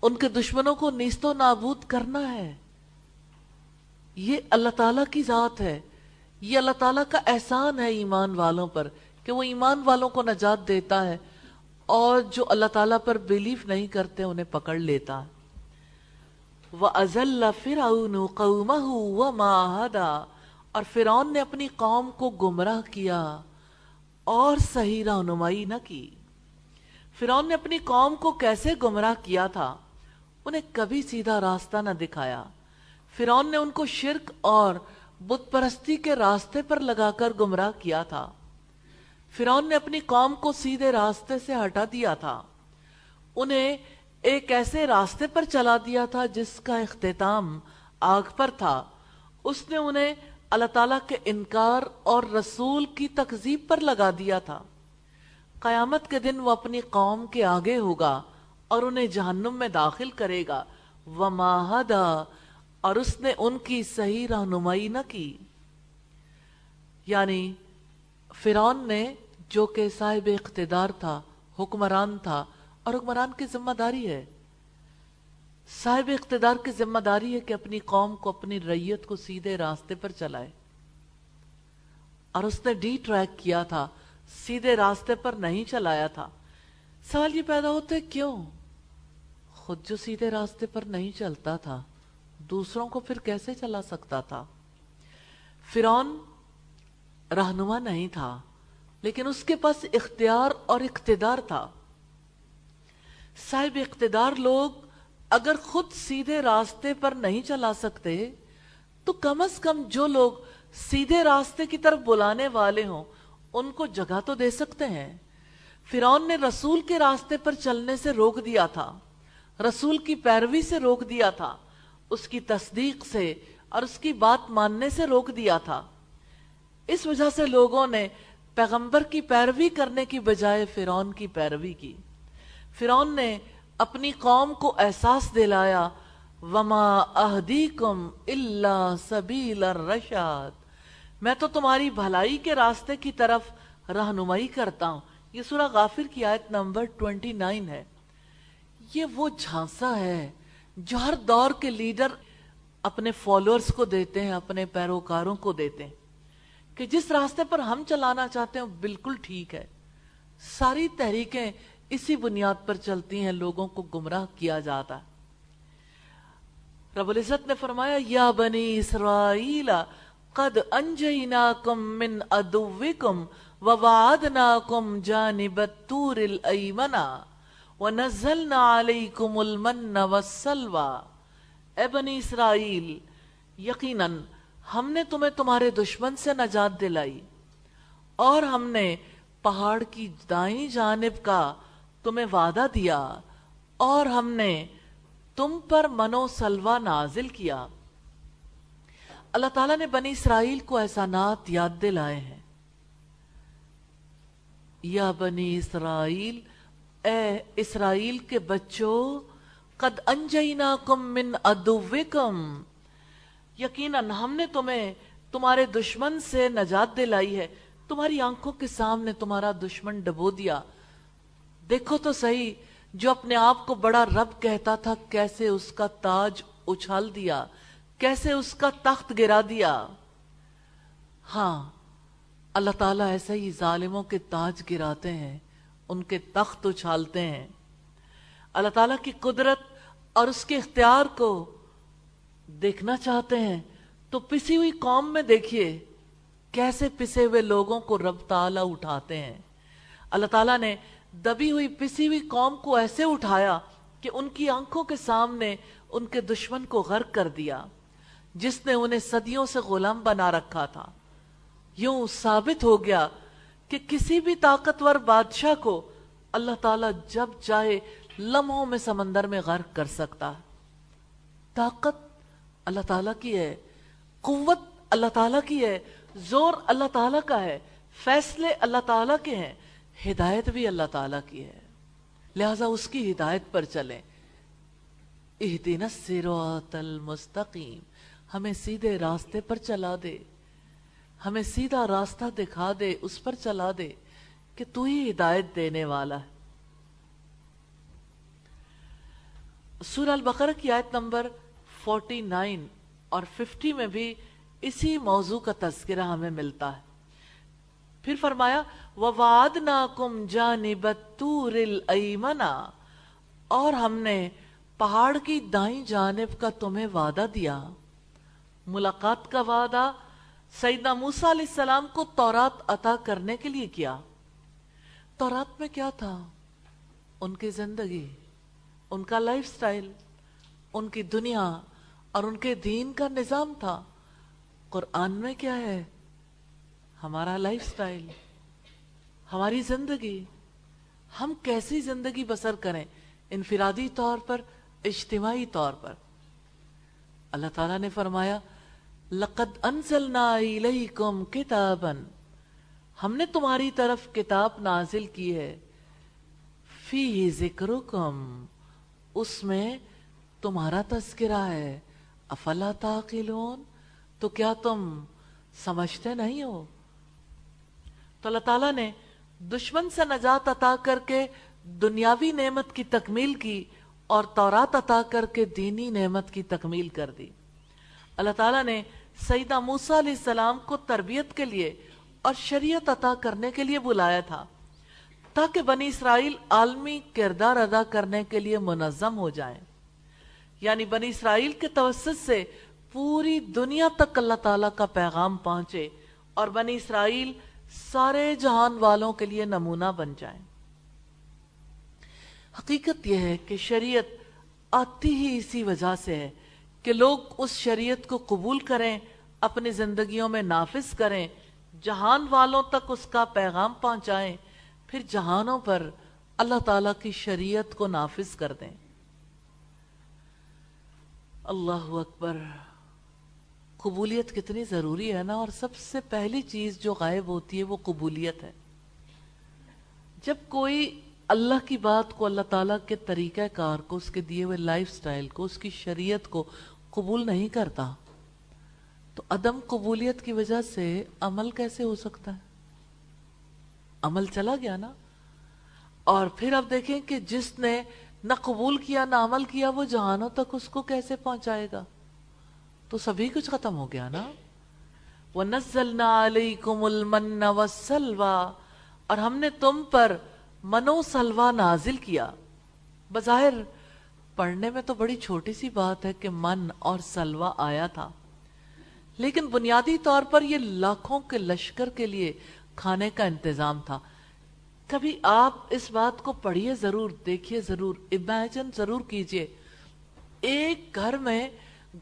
ان کے دشمنوں کو نیست و نابود کرنا ہے۔ یہ اللہ تعالیٰ کی ذات ہے۔ یہ اللہ تعالیٰ کا احسان ہے ایمان والوں پر کہ وہ ایمان والوں کو نجات دیتا ہے اور جو اللہ تعالیٰ پر بلیف نہیں کرتے انہیں پکڑ لیتا ہے۔ وَأَزَلَّ فِرَعُونُ قَوْمَهُ وَمَا هَدَى۔ اور فرعون نے اپنی قوم کو گمراہ کیا اور صحیح رہنمائی نہ کی۔ فرعون نے اپنی قوم کو کیسے گمراہ کیا تھا؟ انہیں کبھی سیدھا راستہ نہ دکھایا۔ فرعون نے ان کو شرک اور بت پرستی کے راستے پر لگا کر گمراہ کیا تھا۔ فرعون نے اپنی قوم کو سیدھے راستے سے ہٹا دیا تھا۔ انہیں ایک ایسے راستے پر چلا دیا تھا جس کا اختتام آگ پر تھا۔ اس نے انہیں اللہ تعالیٰ کے انکار اور رسول کی تکذیب پر لگا دیا تھا۔ قیامت کے دن وہ اپنی قوم کے آگے ہوگا اور انہیں جہنم میں داخل کرے گا۔ وماہدہ اور اس نے ان کی صحیح رہنمائی نہ کی۔ یعنی فرعون نے جو کہ صاحب اقتدار تھا، حکمران تھا، اور حکمران کی ذمہ داری ہے۔ صاحب اقتدار کی ذمہ داری ہے کہ اپنی قوم کو، اپنی ریت کو سیدھے راستے پر چلائے۔ اور اس نے ڈی ٹریک کیا تھا، سیدھے راستے پر نہیں چلایا تھا۔ سوال یہ پیدا ہوتے کیوں؟ خود جو سیدھے راستے پر نہیں چلتا تھا۔ دوسروں کو پھر کیسے چلا سکتا تھا؟ فرون رہنما نہیں تھا، لیکن اس کے پاس اختیار اور اقتدار تھا۔ صاحب اقتدار لوگ اگر خود سیدھے راستے پر نہیں چلا سکتے، تو کم از کم جو لوگ سیدھے راستے کی طرف بلانے والے ہوں، ان کو جگہ تو دے سکتے ہیں۔ فرعون نے رسول کے راستے پر چلنے سے روک دیا تھا، رسول کی پیروی سے روک دیا تھا۔ اس کی تصدیق سے اور اس کی بات ماننے سے روک دیا تھا۔ اس وجہ سے لوگوں نے پیغمبر کی پیروی کرنے کی بجائے فرعون کی پیروی کی۔ فرعون نے اپنی قوم کو احساس دلایا، وما اہدیکم الا سبیل الرشاد میں تو تمہاری بھلائی کے راستے کی طرف رہنمائی کرتا ہوں۔ یہ سورہ غافر کی آیت نمبر 29 ہے۔ یہ وہ جھانسا ہے جو ہر دور کے لیڈر اپنے فالوورز کو دیتے ہیں، اپنے پیروکاروں کو دیتے ہیں کہ جس راستے پر ہم چلانا چاہتے ہیں بالکل ٹھیک ہے۔ ساری تحریکیں اسی بنیاد پر چلتی ہیں، لوگوں کو گمراہ کیا جاتا ہے۔ رب العزت نے فرمایا، یا بنی اسرائیل، قد انجیناکم من ادوکم ووعدناکم جانب التور الایمنا ونزلنا علیکم المن والسلوى. اے بنی اسرائیل، یقیناً ہم نے تمہیں تمہارے دشمن سے نجات دلائی اور ہم نے پہاڑ کی دائیں جانب کا تمہیں وعدہ دیا اور ہم نے تم پر منو سلوہ نازل کیا۔ اللہ تعالیٰ نے بنی اسرائیل کو احسانات یاد دلائے ہیں۔ یا بنی اسرائیل اے اسرائیل کے بچوں، قد انجیناکم من ادوکم یقیناً ہم نے تمہیں تمہارے دشمن سے نجات دلائی ہے۔ تمہاری آنکھوں کے سامنے تمہارا دشمن ڈبو دیا۔ دیکھو تو صحیح، جو اپنے آپ کو بڑا رب کہتا تھا، کیسے اس کا تاج اچھال دیا، کیسے اس کا تخت گرا دیا۔ ہاں اللہ تعالیٰ ایسے ہی ظالموں کے تاج گراتے ہیں۔ ان کے تخت اچھالتے ہیں۔ اللہ تعالیٰ کی قدرت اور اس کے اختیار کو دیکھنا چاہتے ہیں۔ تو پسی ہوئی قوم میں دیکھیے کیسے پسے ہوئے لوگوں کو رب تعالیٰ اٹھاتے ہیں۔ اللہ تعالیٰ نے دبی ہوئی پسی ہوئی قوم کو ایسے اٹھایا کہ ان کی آنکھوں کے سامنے ان کے دشمن کو غرق کر دیا، جس نے انہیں صدیوں سے غلام بنا رکھا تھا۔ یوں ثابت ہو گیا کہ کسی بھی طاقتور بادشاہ کو اللہ تعالیٰ جب چاہے لمحوں میں سمندر میں غرق کر سکتا۔ ہے طاقت اللہ تعالیٰ کی ہے، قوت اللہ تعالیٰ کی ہے، زور اللہ تعالیٰ کا ہے، فیصلے اللہ تعالیٰ کے ہیں، ہدایت بھی اللہ تعالیٰ کی ہے۔ لہذا اس کی ہدایت پر چلیں۔ اہدین السراط المستقیم، ہمیں سیدھے راستے پر چلا دے۔ ہمیں سیدھا راستہ دکھا دے، اس پر چلا دے کہ تو ہی ہدایت دینے والا ہے۔ سورہ البقرہ کی آیت نمبر 49 اور 50 میں بھی اسی موضوع کا تذکرہ ہمیں ملتا ہے۔ پھر فرمایا، وَوَعَدْنَاكُمْ جَانِبَ التُّورِ الْأَيْمَنَا اور ہم نے پہاڑ کی دائیں جانب کا تمہیں وعدہ دیا۔ ملاقات کا وعدہ سیدنا موسیٰ علیہ السلام کو تورات عطا کرنے کے لیے کیا۔ تورات میں کیا تھا؟ ان کی زندگی، ان کا لائف سٹائل، ان کی دنیا اور ان کے دین کا نظام تھا۔ قرآن میں کیا ہے؟ ہمارا لائف سٹائل، ہماری زندگی۔ ہم کیسی زندگی بسر کریں؟ انفرادی طور پر، اجتماعی طور پر۔ اللہ تعالیٰ نے فرمایا لقد انزلنا الیکم کتابا۔ ہم نے تمہاری طرف کتاب نازل کی ہے۔ فی ذکرکم۔ اس میں تمہارا تذکرہ ہے۔ افلا تاقلون تو کیا تم سمجھتے نہیں ہو؟ تو اللہ تعالیٰ نے دشمن سے نجات عطا کر کے دنیاوی نعمت کی تکمیل کی اور تورات عطا کر کے دینی نعمت کی تکمیل کر دی۔ اللہ تعالیٰ نے سیدہ موسیٰ علیہ السلام کو تربیت کے لیے اور شریعت عطا کرنے کے لیے بلایا تھا تاکہ بنی اسرائیل عالمی کردار ادا کرنے کے لیے منظم ہو جائیں یعنی بنی اسرائیل کے توسط سے پوری دنیا تک اللہ تعالیٰ کا پیغام پہنچے اور بنی اسرائیل سارے جہان والوں کے لیے نمونہ بن جائیں حقیقت یہ ہے کہ شریعت آتی ہی اسی وجہ سے ہے کہ لوگ اس شریعت کو قبول کریں، اپنی زندگیوں میں نافذ کریں، جہان والوں تک اس کا پیغام پہنچائیں، پھر جہانوں پر اللہ تعالیٰ کی شریعت کو نافذ کر دیں۔ اللہ اکبر، قبولیت کتنی ضروری ہے نا، اور سب سے پہلی چیز جو غائب ہوتی ہے وہ قبولیت ہے۔ جب کوئی اللہ کی بات کو اللہ تعالیٰ کے طریقہ کار کو، اس کے دیے ہوئے لائف سٹائل کو، اس کی شریعت کو قبول نہیں کرتا، تو عدم قبولیت کی وجہ سے عمل کیسے ہو سکتا ہے؟ عمل چلا گیا نا؟ اور پھر اب دیکھیں کہ جس نے نہ قبول کیا نہ عمل کیا، وہ جہانوں تک اس کو کیسے پہنچائے گا؟ تو سبھی کچھ ختم ہو گیا نا؟ وَنَزَّلْنَا عَلَيْكُمُ الْمَنَّ وَالسَّلْوَى، اور ہم نے تم پر منو سلوا نازل کیا۔ بظاہر پڑھنے میں تو بڑی چھوٹی سی بات ہے کہ من اور سلوا آیا تھا۔ لیکن بنیادی طور پر یہ لاکھوں کے لشکر کے لیے کھانے کا انتظام تھا۔ کبھی آپ اس بات کو پڑھیے ضرور، دیکھیے ضرور امیجن ضرور کیجیے ایک گھر میں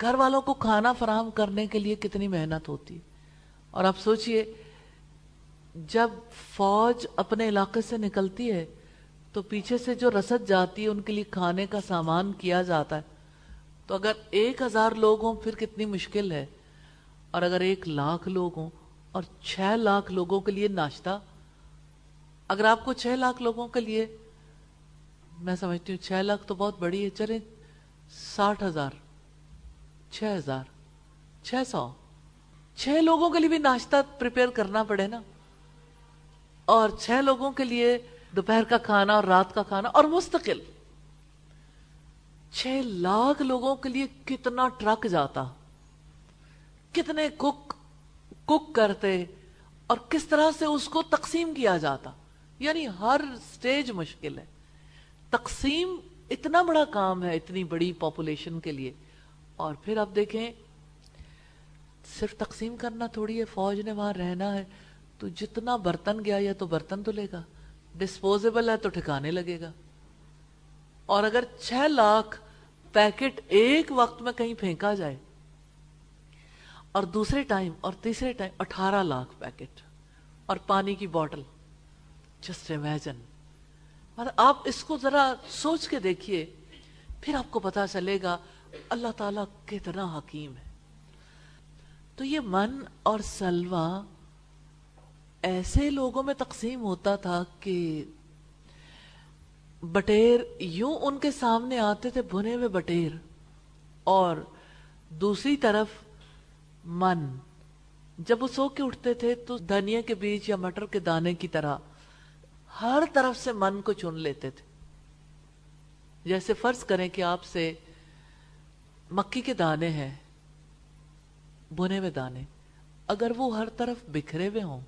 گھر والوں کو کھانا فراہم کرنے کے لیے کتنی محنت ہوتی۔ اور آپ سوچئے، جب فوج اپنے علاقے سے نکلتی ہے تو پیچھے سے جو رسد جاتی ہے، ان کے لیے کھانے کا سامان کیا جاتا ہے۔ تو اگر ایک ہزار لوگ ہوں، پھر کتنی مشکل ہے۔ اور اگر ایک لاکھ لوگ ہوں اور چھ لاکھ لوگوں کے لیے ناشتہ۔ اگر آپ کو چھ لاکھ لوگوں کے لیے، میں سمجھتی ہوں چھ لاکھ تو بہت بڑی ہے، چلیں ساٹھ ہزار، چھ ہزار، چھ سو۔ چھ لوگوں کے لیے بھی ناشتہ پریپیئر کرنا پڑے نا۔ اور چھ لوگوں کے لیے دوپہر کا کھانا اور رات کا کھانا اور مستقل۔ چھ لاکھ لوگوں کے لیے کتنا ٹرک جاتا۔ کتنے کک کک کرتے اور کس طرح سے اس کو تقسیم کیا جاتا۔ یعنی ہر سٹیج مشکل ہے۔ تقسیم اتنا بڑا کام ہے، اتنی بڑی پاپولیشن کے لیے۔ اور پھر آپ دیکھیں، صرف تقسیم کرنا تھوڑی ہے، فوج نے وہاں رہنا ہے۔ تو جتنا برتن گیا، یا تو برتن تو لے گا۔ ڈسپوزیبل ہے تو ٹھکانے لگے گا۔ اور اگر چھ لاکھ پیکٹ ایک وقت میں کہیں پھینکا جائے، اور دوسرے ٹائم، اور تیسرے ٹائم اٹھارہ لاکھ پیکٹ، اور پانی کی بوٹل۔ جسٹ امیجن مطلب آپ اس کو ذرا سوچ کے دیکھیے، پھر آپ کو پتا چلے گا اللہ تعالیٰ کتنا حکیم ہے۔ تو یہ من اور سلوا ایسے لوگوں میں تقسیم ہوتا تھا کہ بٹیر یوں ان کے سامنے آتے تھے بھنے ہوئے بٹیر اور دوسری طرف من۔ جب وہ سو کے اٹھتے تھے تو دھنیا کے بیچ یا مٹر کے دانے کی طرح ہر طرف سے من کو چن لیتے تھے۔ جیسے فرض کریں کہ آپ سے مکی کے دانے ہیں بنے ہوئے دانے۔ اگر وہ ہر طرف بکھرے ہوئے ہوں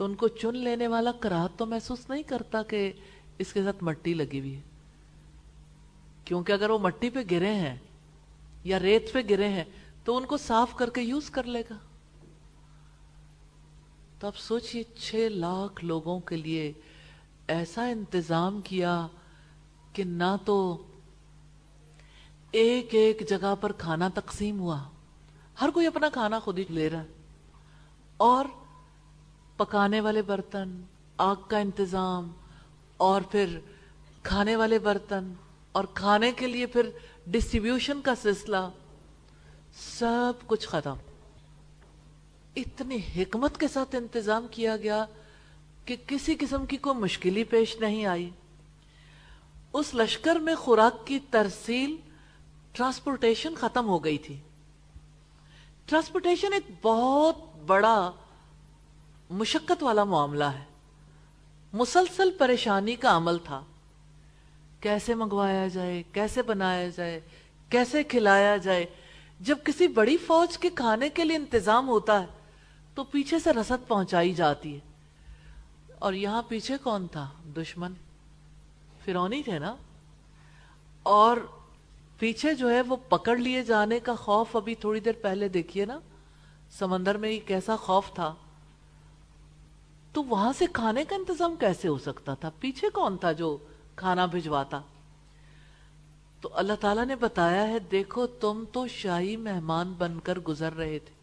تو ان کو چن لینے والا کراہت تو محسوس نہیں کرتا کہ اس کے ساتھ مٹی لگی ہوئی ہے۔ کیونکہ اگر وہ مٹی پہ گرے ہیں یا ریت پہ گرے ہیں تو ان کو صاف کر کے یوز کر لے گا۔ تو اب سوچئے چھ لاکھ لوگوں کے لیے ایسا انتظام کیا کہ نہ تو ایک ایک جگہ پر کھانا تقسیم ہوا۔ ہر کوئی اپنا کھانا خود ہی لے رہا اور پکانے والے برتن، آگ کا انتظام، اور پھر کھانے والے برتن، اور کھانے کے لیے پھر ڈسٹریبیوشن کا سلسلہ، سب کچھ ختم۔ اتنی حکمت کے ساتھ انتظام کیا گیا کہ کسی قسم کی کوئی مشکلی پیش نہیں آئی۔ اس لشکر میں خوراک کی ترسیل ٹرانسپورٹیشن ختم ہو گئی تھی۔ ٹرانسپورٹیشن ایک بہت بڑا مشقت والا معاملہ ہے۔ مسلسل پریشانی کا عمل تھا۔ کیسے منگوایا جائے، کیسے بنایا جائے، کیسے کھلایا جائے۔ جب کسی بڑی فوج کے کھانے کے لیے انتظام ہوتا ہے، تو پیچھے سے رسد پہنچائی جاتی ہے۔ اور یہاں پیچھے کون تھا؟ دشمن۔ فرونی تھے نا۔ اور پیچھے جو ہے وہ پکڑ لیے جانے کا خوف ابھی تھوڑی دیر پہلے دیکھیے نا۔ سمندر میں کیسا خوف تھا۔ تو وہاں سے کھانے کا انتظام کیسے ہو سکتا تھا؟ پیچھے کون تھا جو کھانا بھجواتا؟ تو اللہ تعالیٰ نے بتایا ہے، دیکھو، تم تو شاہی مہمان بن کر گزر رہے تھے۔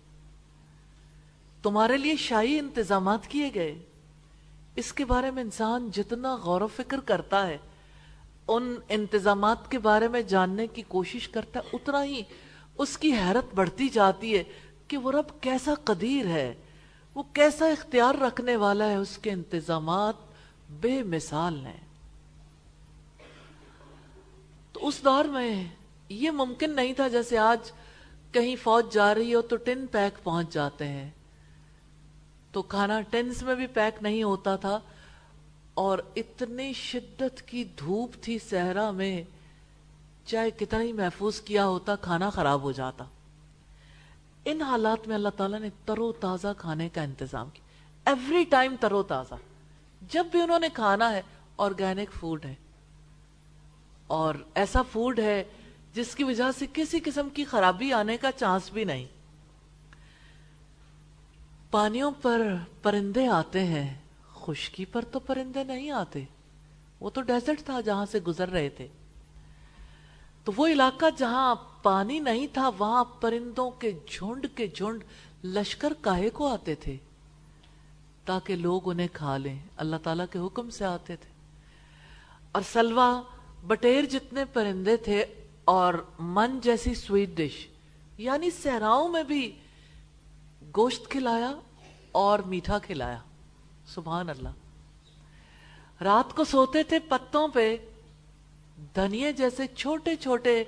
تمہارے لیے شاہی انتظامات کیے گئے۔ اس کے بارے میں انسان جتنا غور و فکر کرتا ہے، ان انتظامات کے بارے میں جاننے کی کوشش کرتا ہے، اتنا ہی اس کی حیرت بڑھتی جاتی ہے کہ وہ رب کیسا قدیر ہے۔ وہ کیسا اختیار رکھنے والا ہے اس کے انتظامات بے مثال ہیں۔ تو اس دور میں یہ ممکن نہیں تھا جیسے آج کہیں فوج جا رہی ہو تو ٹن پیک پہنچ جاتے ہیں۔ تو کھانا ٹینس میں بھی پیک نہیں ہوتا تھا اور اتنی شدت کی دھوپ تھی صحرا میں، چاہے کتنا ہی محفوظ کیا ہوتا، کھانا خراب ہو جاتا۔ ان حالات میں اللہ تعالیٰ نے ترو تازہ کھانے کا انتظام کیا۔ ایوری ٹائم ترو تازہ۔ جب بھی انہوں نے کھانا ہے آرگینک فوڈ ہے۔ اور ایسا فوڈ ہے جس کی وجہ سے کسی قسم کی خرابی آنے کا چانس بھی نہیں۔ پانیوں پر پرندے آتے ہیں۔ خشکی پر تو پرندے نہیں آتے۔ وہ تو ڈیزرٹ تھا جہاں سے گزر رہے تھے۔ تو وہ علاقہ جہاں پانی نہیں تھا، وہاں پرندوں کے جھنڈ کے جھنڈ لشکر کاہے کو آتے تھے تاکہ لوگ انہیں کھا لیں۔ اللہ تعالیٰ کے حکم سے آتے تھے۔ اور سلوا بٹیر جتنے پرندے تھے اور من جیسی سویٹ ڈش یعنی صحراؤں میں بھی گوشت کھلایا اور میٹھا کھلایا۔ سبحان اللہ۔ رات کو سوتے تھے پتوں پہ، دھنیے جیسے چھوٹے چھوٹے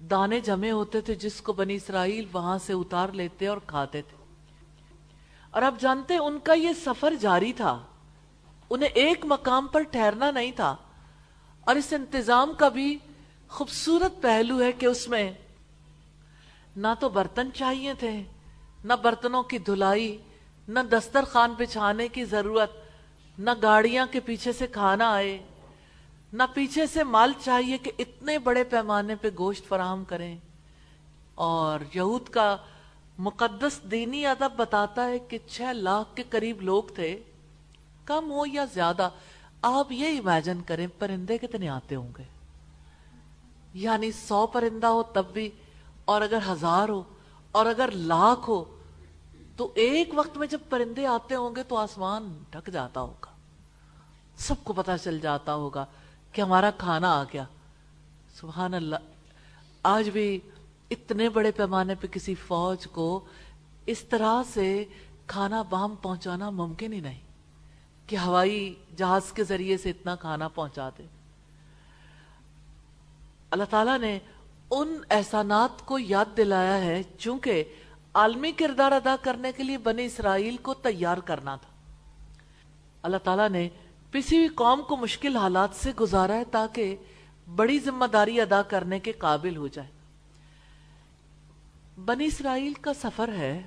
دانے جمے ہوتے تھے جس کو بنی اسرائیل وہاں سے اتار لیتے اور کھاتے تھے۔ اور اب جانتے ان کا یہ سفر جاری تھا۔ انہیں ایک مقام پر ٹھہرنا نہیں تھا۔ اور اس انتظام کا بھی خوبصورت پہلو ہے کہ اس میں نہ تو برتن چاہیے تھے، نہ برتنوں کی دھلائی، نہ دسترخوان بچھانے کی ضرورت، نہ گاڑیاں کے پیچھے سے کھانا آئے۔ نہ پیچھے سے مال چاہیے کہ اتنے بڑے پیمانے پہ گوشت فراہم کریں۔ اور یہود کا مقدس دینی ادب بتاتا ہے کہ چھ لاکھ کے قریب لوگ تھے، کم ہو یا زیادہ، آپ یہ امیجن کریں پرندے کتنے آتے ہوں گے۔ یعنی سو پرندہ ہو تب بھی، اور اگر ہزار ہو، اور اگر لاکھ ہو، تو ایک وقت میں جب پرندے آتے ہوں گے تو آسمان ڈھک جاتا ہوگا۔ سب کو پتا چل جاتا ہوگا۔ کہ ہمارا کھانا آ گیا۔ سبحان اللہ۔ آج بھی اتنے بڑے پیمانے پہ کسی فوج کو اس طرح سے کھانا بام پہنچانا ممکن ہی نہیں کہ ہوائی جہاز کے ذریعے سے اتنا کھانا پہنچا دے۔ اللہ تعالیٰ نے ان احسانات کو یاد دلایا ہے چونکہ عالمی کردار ادا کرنے کے لیے بنی اسرائیل کو تیار کرنا تھا۔ اللہ تعالیٰ نے کسی بھی قوم کو مشکل حالات سے گزارا ہے تاکہ بڑی ذمہ داری ادا کرنے کے قابل ہو جائے۔ بنی اسرائیل کا سفر ہے۔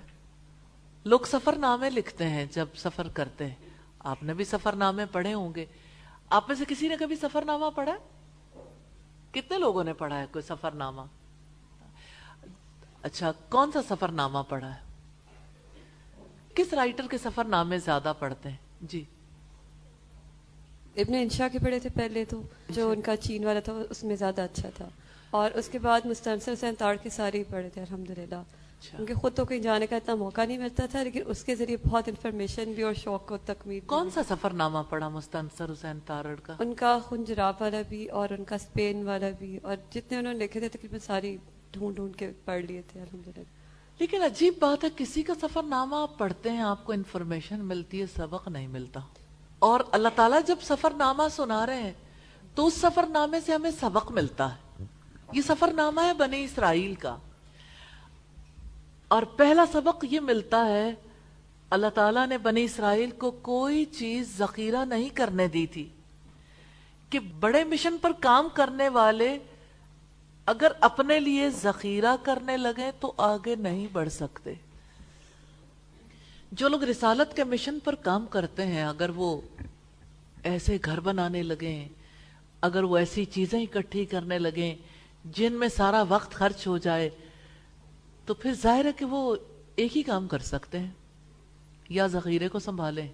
لوگ سفر نامے لکھتے ہیں جب سفر کرتے ہیں۔ آپ نے بھی سفر نامے پڑھے ہوں گے۔ آپ میں سے کسی نے کبھی سفر نامہ پڑھا ہے؟ کتنے لوگوں نے پڑھا ہے کوئی سفر نامہ اچھا کون سا سفر نامہ پڑھا ہے؟ کس رائٹر کے سفر نامے زیادہ پڑھتے ہیں؟ جی۔ ابن انشا کے پڑھے تھے پہلے تو جو ان کا چین والا تھا اس میں زیادہ اچھا تھا۔ اور اس کے بعد مستنصر حسین تاڑ کے سارے ہی پڑھے تھے الحمد للہ اچھا۔ کیونکہ خود تو کہیں جانے کا اتنا موقع نہیں ملتا تھا لیکن اس کے ذریعے بہت انفارمیشن بھی اور شوق کو تکمیل کون سا سفر نامہ پڑھا مستنصر حسین تارڑ کا؟ ان کا خنجراب والا بھی اور ان کا اسپین والا بھی اور جتنے انہوں نے لکھے تھے تقریباً ساری ڈھونڈ ڈھونڈ کے پڑھ لیے تھے الحمد للہ لیکن عجیب بات ہے کسی کا سفر نامہ آپ پڑھتے ہیں آپ کو انفارمیشن ملتی ہے سبق نہیں ملتا۔ اور اللہ تعالیٰ جب سفر نامہ سنا رہے ہیں، تو اس سفر نامے سے ہمیں سبق ملتا ہے۔ یہ سفر نامہ ہے بنی اسرائیل کا۔ اور پہلا سبق یہ ملتا ہے، اللہ تعالیٰ نے بنی اسرائیل کو کوئی چیز ذخیرہ نہیں کرنے دی تھی کہ بڑے مشن پر کام کرنے والے اگر اپنے لیے ذخیرہ کرنے لگے تو آگے نہیں بڑھ سکتے۔ جو لوگ رسالت کے مشن پر کام کرتے ہیں، اگر وہ ایسے گھر بنانے لگیں، اگر وہ ایسی چیزیں اکٹھی کرنے لگیں جن میں سارا وقت خرچ ہو جائے، تو پھر ظاہر ہے کہ وہ ایک ہی کام کر سکتے ہیں۔ یا ذخیرے کو سنبھالیں،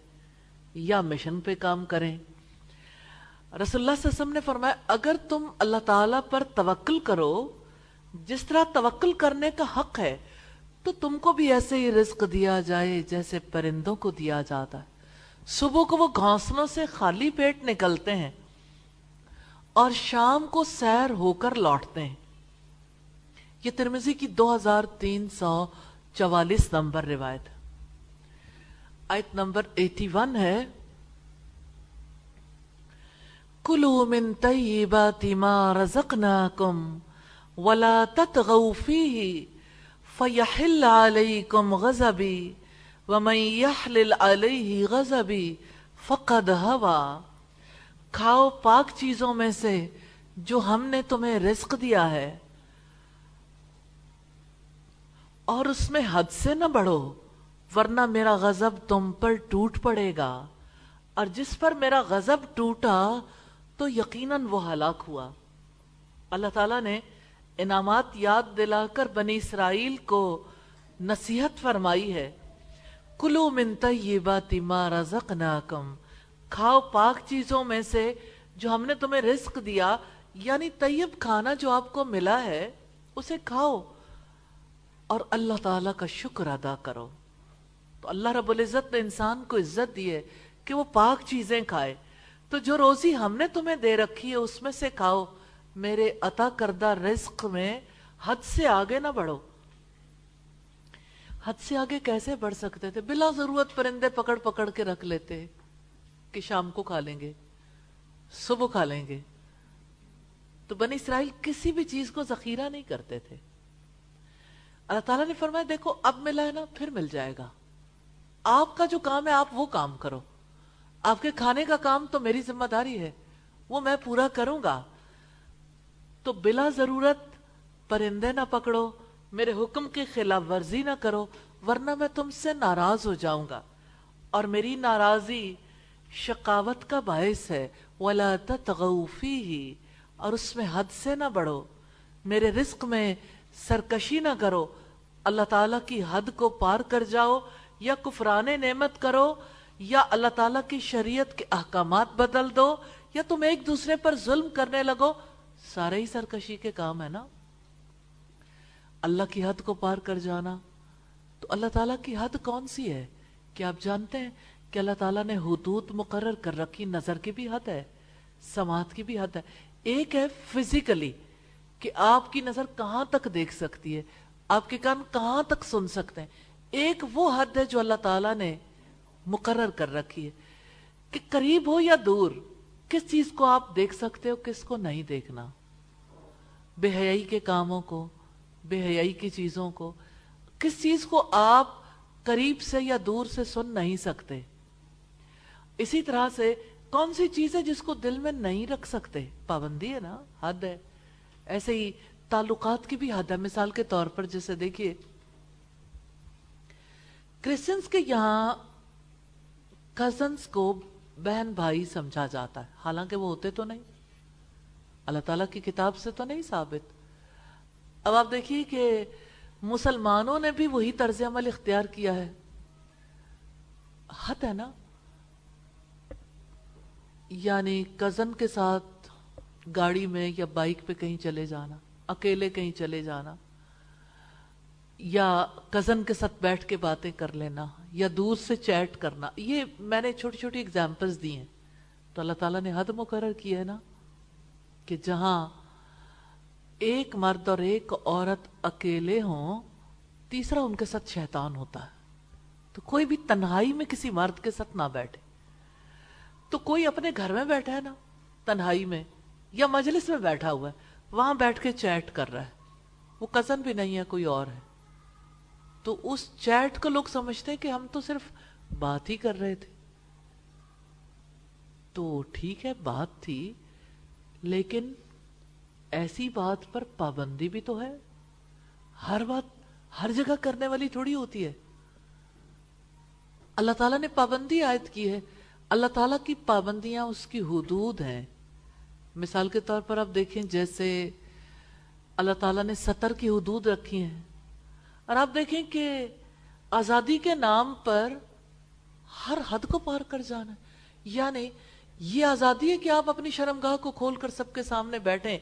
یا مشن پہ کام کریں۔ رسول اللہ صلی اللہ علیہ وسلم نے فرمایا، اگر تم اللہ تعالی پر توکل کرو، جس طرح توکل کرنے کا حق ہے تو تم کو بھی ایسے ہی رزق دیا جائے جیسے پرندوں کو دیا جاتا ہے۔ صبح کو وہ گھونسلوں سے خالی پیٹ نکلتے ہیں اور شام کو سیر ہو کر لوٹتے ہیں۔ یہ ترمزی کی دو ہزار تین سو چوالیس نمبر روایت آیت نمبر ایٹی ون ہے۔ کلو من طیبات ما رزقناکم ولا تتغوا فیہ۔ فیحل علیکم غضبی ومن یحلل علیہ غضبی فقد ہوا کھاؤ پاک چیزوں میں سے جو ہم نے تمہیں رزق دیا ہے۔ اور اس میں حد سے نہ بڑھو، ورنہ میرا غضب تم پر ٹوٹ پڑے گا۔ اور جس پر میرا غضب ٹوٹا تو یقیناً وہ ہلاک ہوا۔ اللہ تعالیٰ نے انعامات یاد دلا کر بنی اسرائیل کو نصیحت فرمائی ہے، کلو من طیبات ما رزقناکم کھاؤ پاک چیزوں میں سے جو ہم نے تمہیں رزق دیا یعنی طیب کھانا جو آپ کو ملا ہے، اسے کھاؤ اور اللہ تعالیٰ کا شکر ادا کرو۔ تو اللہ رب العزت نے انسان کو عزت دی ہے کہ وہ پاک چیزیں کھائے۔ تو جو روزی ہم نے تمہیں دے رکھی ہے، اس میں سے کھاؤ۔ میرے عطا کردہ رزق میں حد سے آگے نہ بڑھو۔ حد سے آگے کیسے بڑھ سکتے تھے؟ بلا ضرورت پرندے پکڑ پکڑ کے رکھ لیتے کہ شام کو کھا لیں گے، صبح کھا لیں گے۔ تو بنی اسرائیل کسی بھی چیز کو ذخیرہ نہیں کرتے تھے۔ اللہ تعالیٰ نے فرمایا، دیکھو، اب ملا ہے نا، پھر مل جائے گا۔ آپ کا جو کام ہے، آپ وہ کام کرو۔ آپ کے کھانے کا کام تو میری ذمہ داری ہے، وہ میں پورا کروں گا۔ تو بلا ضرورت پرندے نہ پکڑو، میرے حکم کی خلاف ورزی نہ کرو، ورنہ میں تم سے ناراض ہو جاؤں گا۔ اور میری ناراضی شقاوت کا باعث ہے، وَلَا تَتْغَوْفِيهِ اور اس میں حد سے نہ بڑھو۔ میرے رزق میں سرکشی نہ کرو، اللہ تعالیٰ کی حد کو پار کر جاؤ، یا کفران نعمت کرو، یا اللہ تعالیٰ کی شریعت کے احکامات بدل دو، یا تم ایک دوسرے پر ظلم کرنے لگو۔ سارے ہی سرکشی کے کام ہے نا۔ اللہ کی حد کو پار کر جانا۔ تو اللہ تعالیٰ کی حد کون سی ہے؟ کیا آپ جانتے ہیں کہ اللہ تعالیٰ نے حدود مقرر کر رکھی، نظر کی بھی حد ہے، سماعت کی بھی حد ہے۔ ایک ہے فزیکلی کہ آپ کی نظر کہاں تک دیکھ سکتی ہے، آپ کے کان کہاں تک سن سکتے ہیں۔ ایک وہ حد ہے جو اللہ تعالیٰ نے مقرر کر رکھی ہے کہ قریب ہو یا دور۔ کس چیز کو آپ دیکھ سکتے ہو، کس کو نہیں دیکھنا؟ بے حیائی کے کاموں کو، بے حیائی کی چیزوں کو۔ کس چیز کو آپ قریب سے یا دور سے سن نہیں سکتے؟ اسی طرح سے کون سی چیز ہے جس کو دل میں نہیں رکھ سکتے؟ پابندی ہے نا، حد ہے۔ ایسے ہی تعلقات کی بھی حد ہے۔ مثال کے طور پر جیسے دیکھیے کرسچنس کے یہاں کزنس کو بہن بھائی سمجھا جاتا ہے۔ حالانکہ وہ ہوتے تو نہیں۔ اللہ تعالیٰ کی کتاب سے تو نہیں ثابت۔ اب آپ دیکھیے کہ مسلمانوں نے بھی وہی طرز عمل اختیار کیا ہے۔ حد ہے نا۔ یعنی کزن کے ساتھ گاڑی میں یا بائک پہ کہیں چلے جانا، اکیلے کہیں چلے جانا۔ یا کزن کے ساتھ بیٹھ کے باتیں کر لینا، یا دور سے چیٹ کرنا، یہ میں نے چھوٹی چھوٹی اگزامپلز دی ہیں۔ تو اللہ تعالیٰ نے حد مقرر کی ہے نا کہ جہاں ایک مرد اور ایک عورت اکیلے ہوں، تیسرا ان کے ساتھ شیطان ہوتا ہے۔ تو کوئی بھی تنہائی میں کسی مرد کے ساتھ نہ بیٹھے۔ تو کوئی اپنے گھر میں بیٹھا ہے نا، تنہائی میں، یا مجلس میں بیٹھا ہوا ہے، وہاں بیٹھ کے چیٹ کر رہا ہے۔ وہ کزن بھی نہیں ہے، کوئی اور ہے۔ تو اس چیٹ کو لوگ سمجھتے ہیں کہ ہم تو صرف بات ہی کر رہے تھے۔ تو ٹھیک ہے، بات تھی، لیکن ایسی بات پر پابندی بھی تو ہے۔ ہر بات، ہر جگہ کرنے والی تھوڑی ہوتی ہے۔ اللہ تعالیٰ نے پابندی عائد کی ہے۔ اللہ تعالیٰ کی پابندیاں اس کی حدود ہیں۔ مثال کے طور پر آپ دیکھیں، جیسے اللہ تعالیٰ نے سطر کی حدود رکھی ہیں۔ اور آپ دیکھیں کہ آزادی کے نام پر ہر حد کو پار کر جانا ہے۔ یعنی یہ آزادی ہے کہ آپ اپنی شرمگاہ کو کھول کر سب کے سامنے بیٹھیں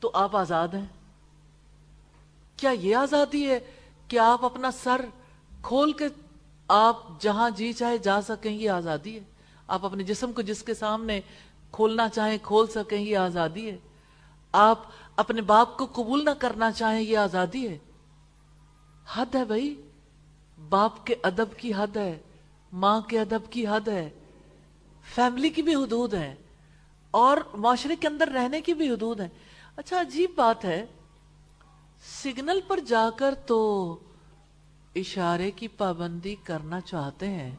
تو آپ آزاد ہیں۔ کیا یہ آزادی ہے کہ آپ اپنا سر کھول کے آپ جہاں جی چاہے جا سکیں، یہ آزادی ہے۔ آپ اپنے جسم کو جس کے سامنے کھولنا چاہیں کھول سکیں، یہ آزادی ہے۔ آپ اپنے باپ کو قبول نہ کرنا چاہیں، یہ آزادی ہے۔ حد ہے بھائی؟ باپ کے ادب کی حد ہے، ماں کے ادب کی حد ہے، فیملی کی بھی حدود ہے اور معاشرے کے اندر رہنے کی بھی حدود ہیں۔ اچھا عجیب بات ہے، سگنل پر جا کر تو اشارے کی پابندی کرنا چاہتے ہیں،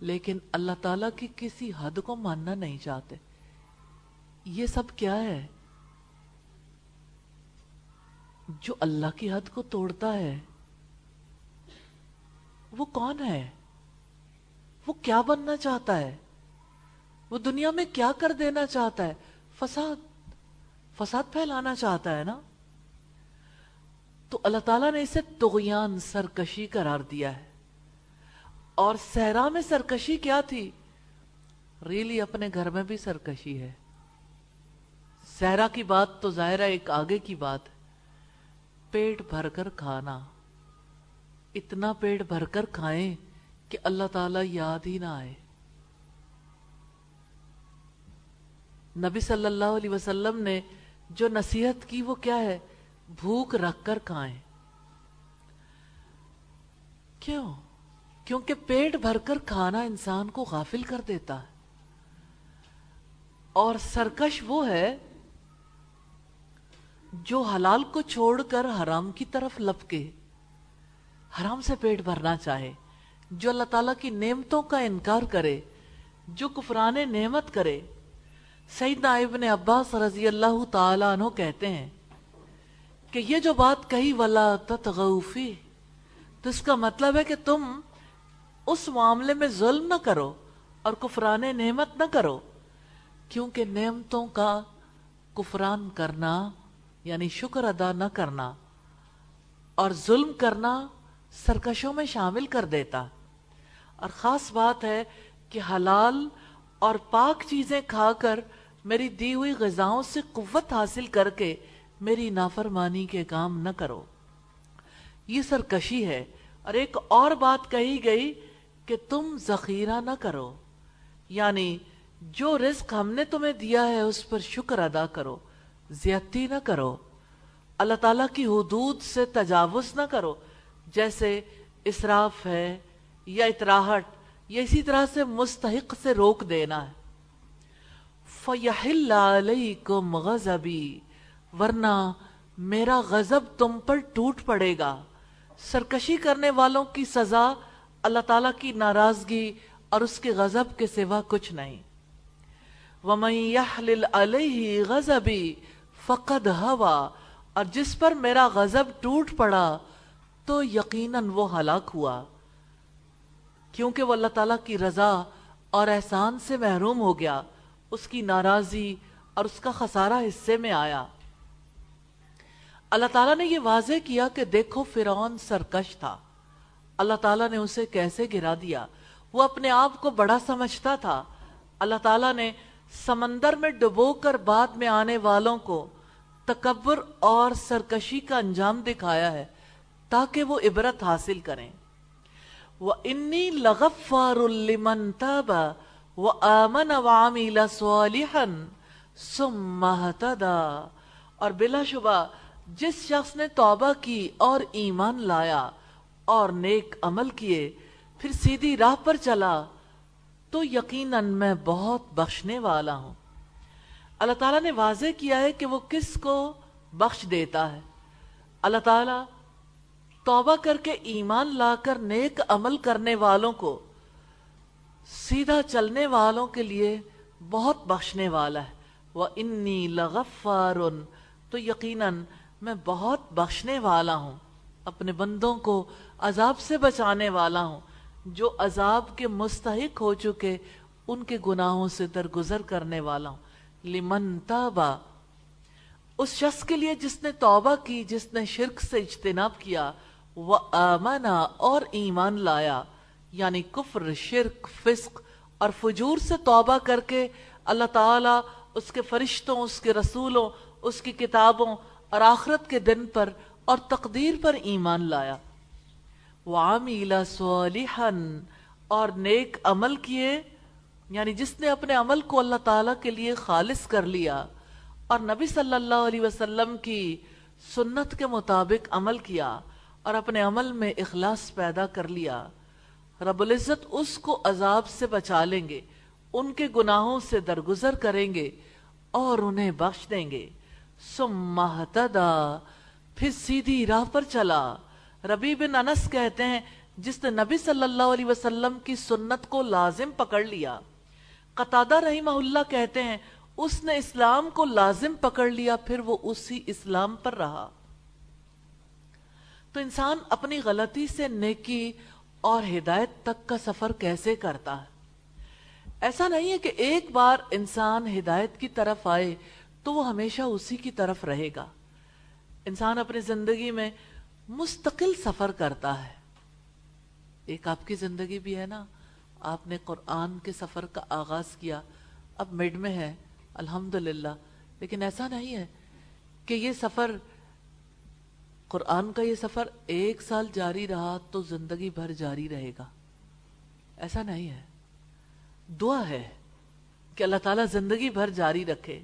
لیکن اللہ تعالی کی کسی حد کو ماننا نہیں چاہتے۔ یہ سب کیا ہے؟ جو اللہ کی حد کو توڑتا ہے، وہ کون ہے؟ وہ کیا بننا چاہتا ہے؟ وہ دنیا میں کیا کر دینا چاہتا ہے؟ فساد فساد پھیلانا چاہتا ہے نا؟ تو اللہ تعالیٰ نے اسے تغیان سرکشی قرار دیا ہے۔ اور سہرا میں سرکشی کیا تھی؟ ریلی اپنے گھر میں بھی سرکشی ہے۔ سہرا کی بات تو ظاہرہ ایک آگے کی بات۔ ہے پیٹ بھر کر کھانا۔ اتنا پیٹ بھر کر کھائیں کہ اللہ تعالیٰ یاد ہی نہ آئے۔ نبی صلی اللہ علیہ وسلم نے جو نصیحت کی وہ کیا ہے؟ بھوک رکھ کر کھائیں۔ کیوں؟ کیونکہ پیٹ بھر کر کھانا انسان کو غافل کر دیتا ہے۔ اور سرکش وہ ہے جو حلال کو چھوڑ کر حرام کی طرف لپ کے حرام سے پیٹ بھرنا چاہے، جو اللہ تعالیٰ کی نعمتوں کا انکار کرے، جو کفران نعمت کرے۔ سیدنا ابن عباس رضی اللہ تعالیٰ عنہ کہتے ہیں کہ یہ جو بات کہی، ولا تتغوفی تو اس کا مطلب ہے کہ تم اس معاملے میں ظلم نہ کرو اور کفران نعمت نہ کرو، کیونکہ نعمتوں کا کفران کرنا یعنی شکر ادا نہ کرنا اور ظلم کرنا سرکشوں میں شامل کر دیتا۔ اور خاص بات ہے کہ حلال اور پاک چیزیں کھا کر میری دی ہوئی غذاؤں سے قوت حاصل کر کے میری نافرمانی کے کام نہ کرو۔ یہ سرکشی ہے۔ اور ایک اور بات کہی گئی کہ تم ذخیرہ نہ کرو۔ یعنی جو رزق ہم نے تمہیں دیا ہے اس پر شکر ادا کرو۔ زیادتی نہ کرو۔ اللہ تعالیٰ کی حدود سے تجاوز نہ کرو۔ جیسے اسراف ہے یا اطراہٹ، یا اسی طرح سے مستحق سے روک دینا ہے۔ فَيَحِلَّ عَلَيْكُمْ غَزَبِي ورنہ میرا غزب تم پر ٹوٹ پڑے گا۔ سرکشی کرنے والوں کی سزا اللہ تعالیٰ کی ناراضگی اور اس کے غزب کے سوا کچھ نہیں۔ وَمَن يَحْلِلْ عَلَيْهِ غَزَبِي فقد ہوا اور جس پر میرا غزب ٹوٹ پڑا تو یقیناً وہ ہلاک ہوا۔ کیونکہ وہ اللہ تعالیٰ کی رضا اور احسان سے محروم ہو گیا، اس کی ناراضی اور اس کا خسارہ حصے میں آیا۔ اللہ تعالیٰ نے یہ واضح کیا کہ دیکھو فرعون سرکش تھا۔ اللہ تعالیٰ نے اسے کیسے گرا دیا؟ وہ اپنے آپ کو بڑا سمجھتا تھا۔ اللہ تعالیٰ نے سمندر میں ڈبو کر بعد میں آنے والوں کو تکبر اور سرکشی کا انجام دکھایا ہے تاکہ وہ عبرت حاصل کریں۔ وَإِنِّي لَغَفَّارٌ لِمَنْ تَابَ وَآمَنَ وَعَمِلَ صَالِحًا ثُمَّ اهْتَدَى۔ اور بلا شبہ، جس شخص نے توبہ کی اور ایمان لایا اور نیک عمل کیے، پھر سیدھی راہ پر چلا۔ تو یقیناً میں بہت بخشنے والا ہوں۔ اللہ تعالیٰ نے واضح کیا ہے کہ وہ کس کو بخش دیتا ہے۔ اللہ تعالیٰ توبہ کر کے ایمان لا کر نیک عمل کرنے والوں کو سیدھا چلنے والوں کے لیے بہت بخشنے والا ہے۔ وہ انی لغفار تو یقیناً میں بہت بخشنے والا ہوں۔ اپنے بندوں کو عذاب سے بچانے والا ہوں۔ جو عذاب کے مستحق ہو چکے، ان کے گناہوں سے درگزر کرنے والا ہوں۔ لمن تابا۔ اس شخص کے لیے جس نے توبہ کی، جس نے شرک سے اجتناب کیا، وہ آمنا اور ایمان لایا۔ یعنی کفر، شرک، فسق اور فجور سے توبہ کر کے اللہ تعالی اس کے فرشتوں، اس کے رسولوں، اس کی کتابوں اور آخرت کے دن پر اور تقدیر پر ایمان لایا۔ وعمل صالحا، اور نیک عمل کیے یعنی جس نے اپنے عمل کو اللہ تعالیٰ کے لیے خالص کر لیا، اور نبی صلی اللہ علیہ وسلم کی سنت کے مطابق عمل کیا، اور اپنے عمل میں اخلاص پیدا کر لیا۔ رب العزت اس کو عذاب سے بچا لیں گے، ان کے گناہوں سے درگزر کریں گے، اور انہیں بخش دیں گے۔ مہتدا پھر سیدھی راہ پر چلا۔ ربی بن انس کہتے ہیں، جس نے نبی صلی اللہ علیہ وسلم کی سنت کو لازم پکڑ لیا۔ قطادہ رحمہ اللہ کہتے ہیں، اس نے اسلام کو لازم پکڑ لیا، پھر وہ اسی اسلام پر رہا۔ تو انسان اپنی غلطی سے نیکی اور ہدایت تک کا سفر کیسے کرتا ہے؟ ایسا نہیں ہے کہ ایک بار انسان ہدایت کی طرف آئے تو وہ ہمیشہ اسی کی طرف رہے گا۔ انسان اپنی زندگی میں مستقل سفر کرتا ہے۔ ایک آپ کی زندگی بھی ہے نا۔ آپ نے قرآن کے سفر کا آغاز کیا۔ اب مڈ میں ہے۔ الحمدللہ۔ لیکن ایسا نہیں ہے کہ یہ سفر، قرآن کا یہ سفر ایک سال جاری رہا تو زندگی بھر جاری رہے گا۔ ایسا نہیں ہے۔ دعا ہے کہ اللہ تعالیٰ زندگی بھر جاری رکھے۔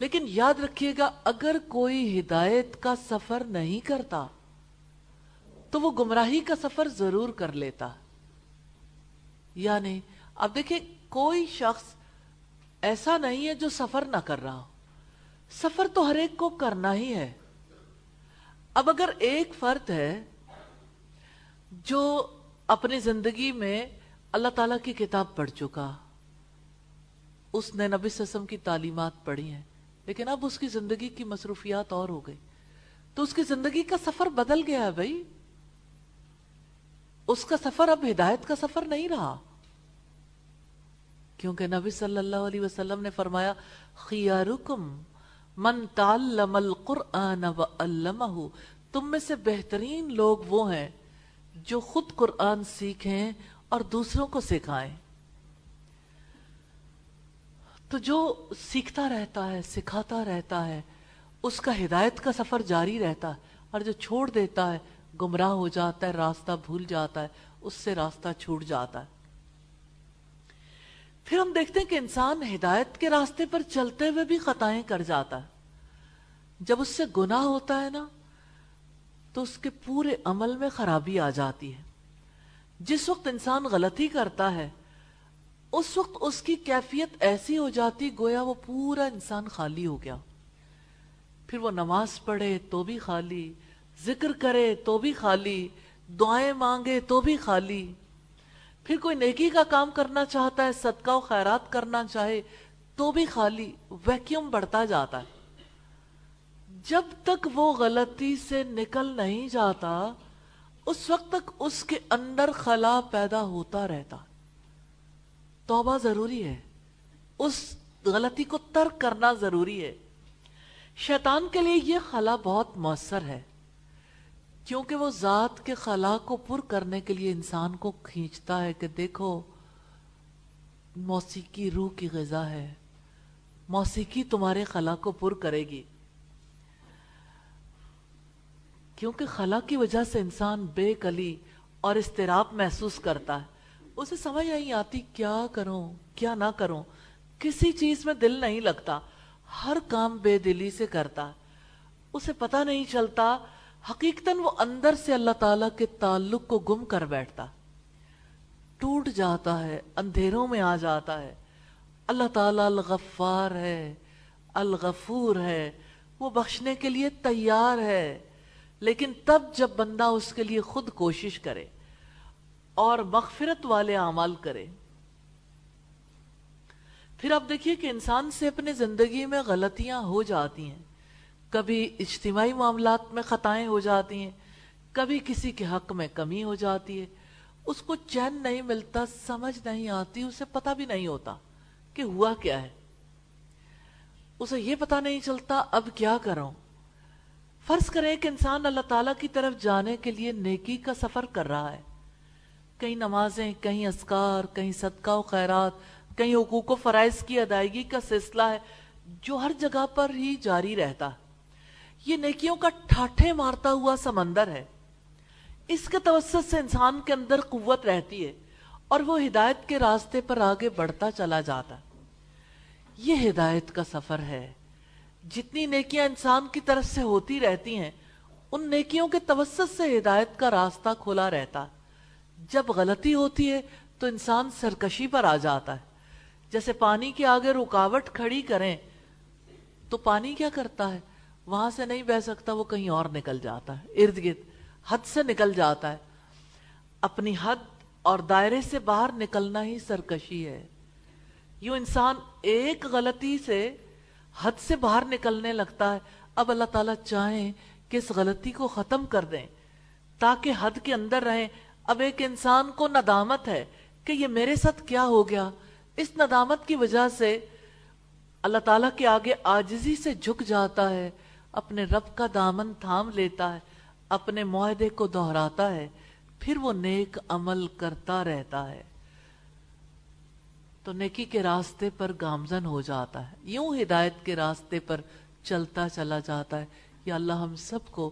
لیکن یاد رکھیے گا، اگر کوئی ہدایت کا سفر نہیں کرتا، تو وہ گمراہی کا سفر ضرور کر لیتا۔ یعنی اب دیکھیں، کوئی شخص ایسا نہیں ہے جو سفر نہ کر رہا ہو۔ سفر تو ہر ایک کو کرنا ہی ہے۔ اب اگر ایک فرد ہے جو اپنی زندگی میں اللہ تعالیٰ کی کتاب پڑھ چکا، اس نے نبی سسم کی تعلیمات پڑھی ہیں۔ لیکن اب اس کی زندگی کی مصروفیات اور ہو گئی۔ تو اس کی زندگی کا سفر بدل گیا ہے بھائی۔ اس کا سفر اب ہدایت کا سفر نہیں رہا۔ کیونکہ نبی صلی اللہ علیہ وسلم نے فرمایا خیارکم من تعلم القرآن وعلمہ تم میں سے بہترین لوگ وہ ہیں جو خود قرآن سیکھیں اور دوسروں کو سکھائیں۔ تو جو سیکھتا رہتا ہے، سکھاتا رہتا ہے، اس کا ہدایت کا سفر جاری رہتا ہے۔ اور جو چھوڑ دیتا ہے، گمراہ ہو جاتا ہے، راستہ بھول جاتا ہے، اس سے راستہ چھوٹ جاتا ہے۔ پھر ہم دیکھتے ہیں کہ انسان ہدایت کے راستے پر چلتے ہوئے بھی خطائیں کر جاتا ہے۔ جب اس سے گناہ ہوتا ہے نا، تو اس کے پورے عمل میں خرابی آ جاتی ہے۔ جس وقت انسان غلطی کرتا ہے اس وقت اس کی کیفیت ایسی ہو جاتی گویا وہ پورا انسان خالی ہو گیا۔ پھر وہ نماز پڑھے تو بھی خالی، ذکر کرے تو بھی خالی، دعائیں مانگے تو بھی خالی۔ پھر کوئی نیکی کا کام کرنا چاہتا ہے، صدقہ و خیرات کرنا چاہے تو بھی خالی ویکیوم بڑھتا جاتا ہے۔ جب تک وہ غلطی سے نکل نہیں جاتا، اس وقت تک اس کے اندر خلا پیدا ہوتا رہتا۔ توبہ ضروری ہے۔ اس غلطی کو ترک کرنا ضروری ہے۔ شیطان کے لیے یہ خلا بہت مؤثر ہے، کیونکہ وہ ذات کے خلا کو پر کرنے کے لیے انسان کو کھینچتا ہے کہ دیکھو، موسیقی روح کی غذا ہے۔ موسیقی تمہارے خلا کو پر کرے گی۔ کیونکہ خلا کی وجہ سے انسان بے کلی اور استراب محسوس کرتا ہے۔ اسے سمجھ نہیں آتی کیا کروں، کیا نہ کروں۔ کسی چیز میں دل نہیں لگتا، ہر کام بے دلی سے کرتا۔ اسے پتا نہیں چلتا، حقیقتاً وہ اندر سے اللہ تعالیٰ کے تعلق کو گم کر بیٹھتا۔ ٹوٹ جاتا ہے، اندھیروں میں آ جاتا ہے۔ اللہ تعالیٰ الغفار ہے، الغفور ہے۔ وہ بخشنے کے لیے تیار ہے، لیکن تب جب بندہ اس کے لیے خود کوشش کرے۔ اور مغفرت والے اعمال کرے۔ پھر آپ دیکھیے کہ انسان سے اپنی زندگی میں غلطیاں ہو جاتی ہیں۔ کبھی اجتماعی معاملات میں خطائیں ہو جاتی ہیں، کبھی کسی کے حق میں کمی ہو جاتی ہے۔ اس کو چین نہیں ملتا، سمجھ نہیں آتی، اسے پتا بھی نہیں ہوتا کہ ہوا کیا ہے۔ اسے یہ پتا نہیں چلتا اب کیا کروں۔ فرض کریں کہ انسان اللہ تعالیٰ کی طرف جانے کے لیے نیکی کا سفر کر رہا ہے۔ کہیں نمازیں کہیں اسکار کہیں صدقہ و خیرات کہیں حقوق و فرائض کی ادائیگی کا سلسلہ ہے جو ہر جگہ پر ہی جاری رہتا۔ یہ نیکیوں کا ٹھاٹھے مارتا ہوا سمندر ہے۔ اس کے توسط سے انسان کے اندر قوت رہتی ہے اور وہ ہدایت کے راستے پر آگے بڑھتا چلا جاتا۔ یہ ہدایت کا سفر ہے۔ جتنی نیکیاں انسان کی طرف سے ہوتی رہتی ہیں، ان نیکیوں کے توسط سے ہدایت کا راستہ کھلا رہتا۔ جب غلطی ہوتی ہے تو انسان سرکشی پر آ جاتا ہے۔ جیسے پانی کے آگے رکاوٹ کھڑی کریں تو پانی کیا کرتا ہے؟ وہاں سے نہیں بہ سکتا، وہ کہیں اور نکل جاتا ہے۔ ارد گرد، حد سے نکل جاتا ہے۔ اپنی حد اور دائرے سے باہر نکلنا ہی سرکشی ہے۔ یوں انسان ایک غلطی سے حد سے باہر نکلنے لگتا ہے۔ اب اللہ تعالیٰ چاہیں کہ اس غلطی کو ختم کر دیں، تاکہ حد کے اندر رہیں۔ اب ایک انسان کو ندامت ہے کہ یہ میرے ساتھ کیا ہو گیا۔ اس ندامت کی وجہ سے اللہ تعالیٰ کے آگے آجزی سے جھک جاتا ہے، اپنے رب کا دامن تھام لیتا ہے، اپنے معاہدے کو دہراتا ہے، پھر وہ نیک عمل کرتا رہتا ہے۔ تو نیکی کے راستے پر گامزن ہو جاتا ہے۔ یوں ہدایت کے راستے پر چلتا چلا جاتا ہے۔ یا اللہ، ہم سب کو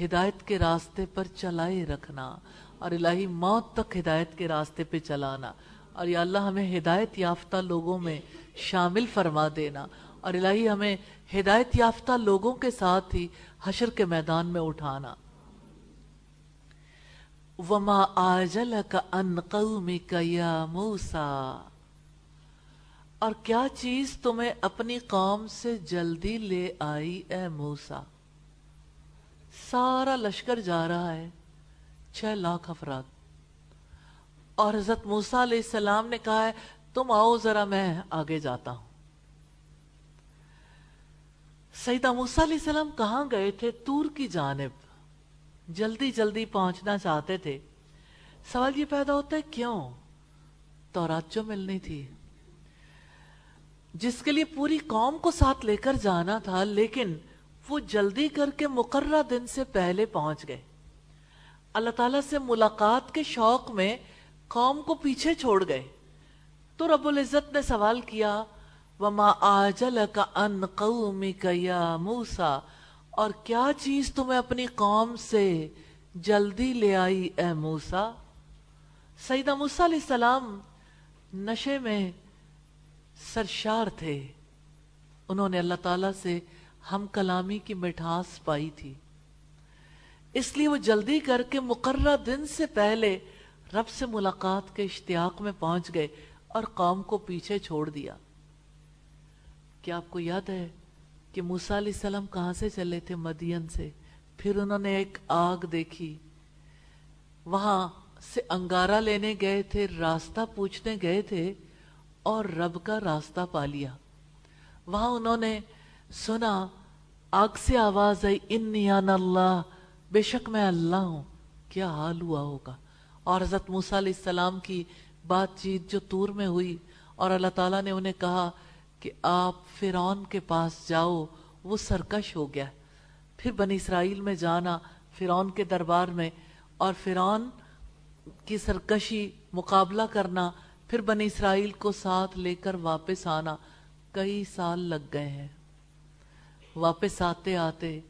ہدایت کے راستے پر چلائے رکھنا۔ اور الہی موت تک ہدایت کے راستے پہ چلانا اور یا اللہ ہمیں ہدایت یافتہ لوگوں میں شامل فرما دینا اور الہی ہمیں ہدایت یافتہ لوگوں کے ساتھ ہی حشر کے میدان میں اٹھانا۔ وما آجلک ان قومک یا موسیٰ اور کیا چیز تمہیں اپنی قوم سے جلدی لے آئی اے موسیٰ؟ سارا لشکر جا رہا ہے۔ چھ لاکھ افراد۔ اور حضرت موسیٰ علیہ السلام نے کہا ہے، تم آؤ ذرا میں آگے جاتا ہوں۔ سیدہ موسیٰ علیہ السلام کہاں گئے تھے؟ تور کی جانب۔ جلدی جلدی پہنچنا چاہتے تھے۔ سوال یہ پیدا ہوتا ہے، کیوں؟ تورات جو ملنی تھی۔ جس کے لیے پوری قوم کو ساتھ لے کر جانا تھا، لیکن وہ جلدی کر کے مقررہ دن سے پہلے پہنچ گئے۔ اللہ تعالیٰ سے ملاقات کے شوق میں قوم کو پیچھے چھوڑ گئے۔ تو رب العزت نے سوال کیا، وما آجلک ان قومک یا موسیٰ؟ اور کیا چیز تمہیں اپنی قوم سے جلدی لے آئی اے موسیٰ؟ سیدہ موسیٰ علیہ السلام نشے میں سرشار تھے۔ انہوں نے اللہ تعالیٰ سے ہم کلامی کی مٹھاس پائی تھی۔ اس لیے وہ جلدی کر کے مقررہ دن سے پہلے رب سے ملاقات کے اشتیاق میں پہنچ گئے اور قوم کو پیچھے چھوڑ دیا۔ کیا آپ کو یاد ہے کہ موسیٰ علیہ السلام کہاں سے چلے تھے مدین سے؟ پھر انہوں نے ایک آگ دیکھی۔ وہاں سے انگارہ لینے گئے تھے، راستہ پوچھنے گئے تھے اور رب کا راستہ پا لیا۔ وہاں انہوں نے سنا، آگ سے آواز آئی انی آن اللہ بے شک میں اللہ ہوں، کیا حال ہوا ہوگا؟ اور حضرت موسیٰ علیہ السلام کی بات چیت جو تور میں ہوئی، اور اللہ تعالیٰ نے انہیں کہا کہ آپ فیرون کے پاس جاؤ، وہ سرکش ہو گیا۔ پھر بنی اسرائیل میں جانا فیرون کے دربار میں، اور فیرون کی سرکشی مقابلہ کرنا، پھر بنی اسرائیل کو ساتھ لے کر واپس آنا، کئی سال لگ گئے ہیں۔ واپس آتے آتے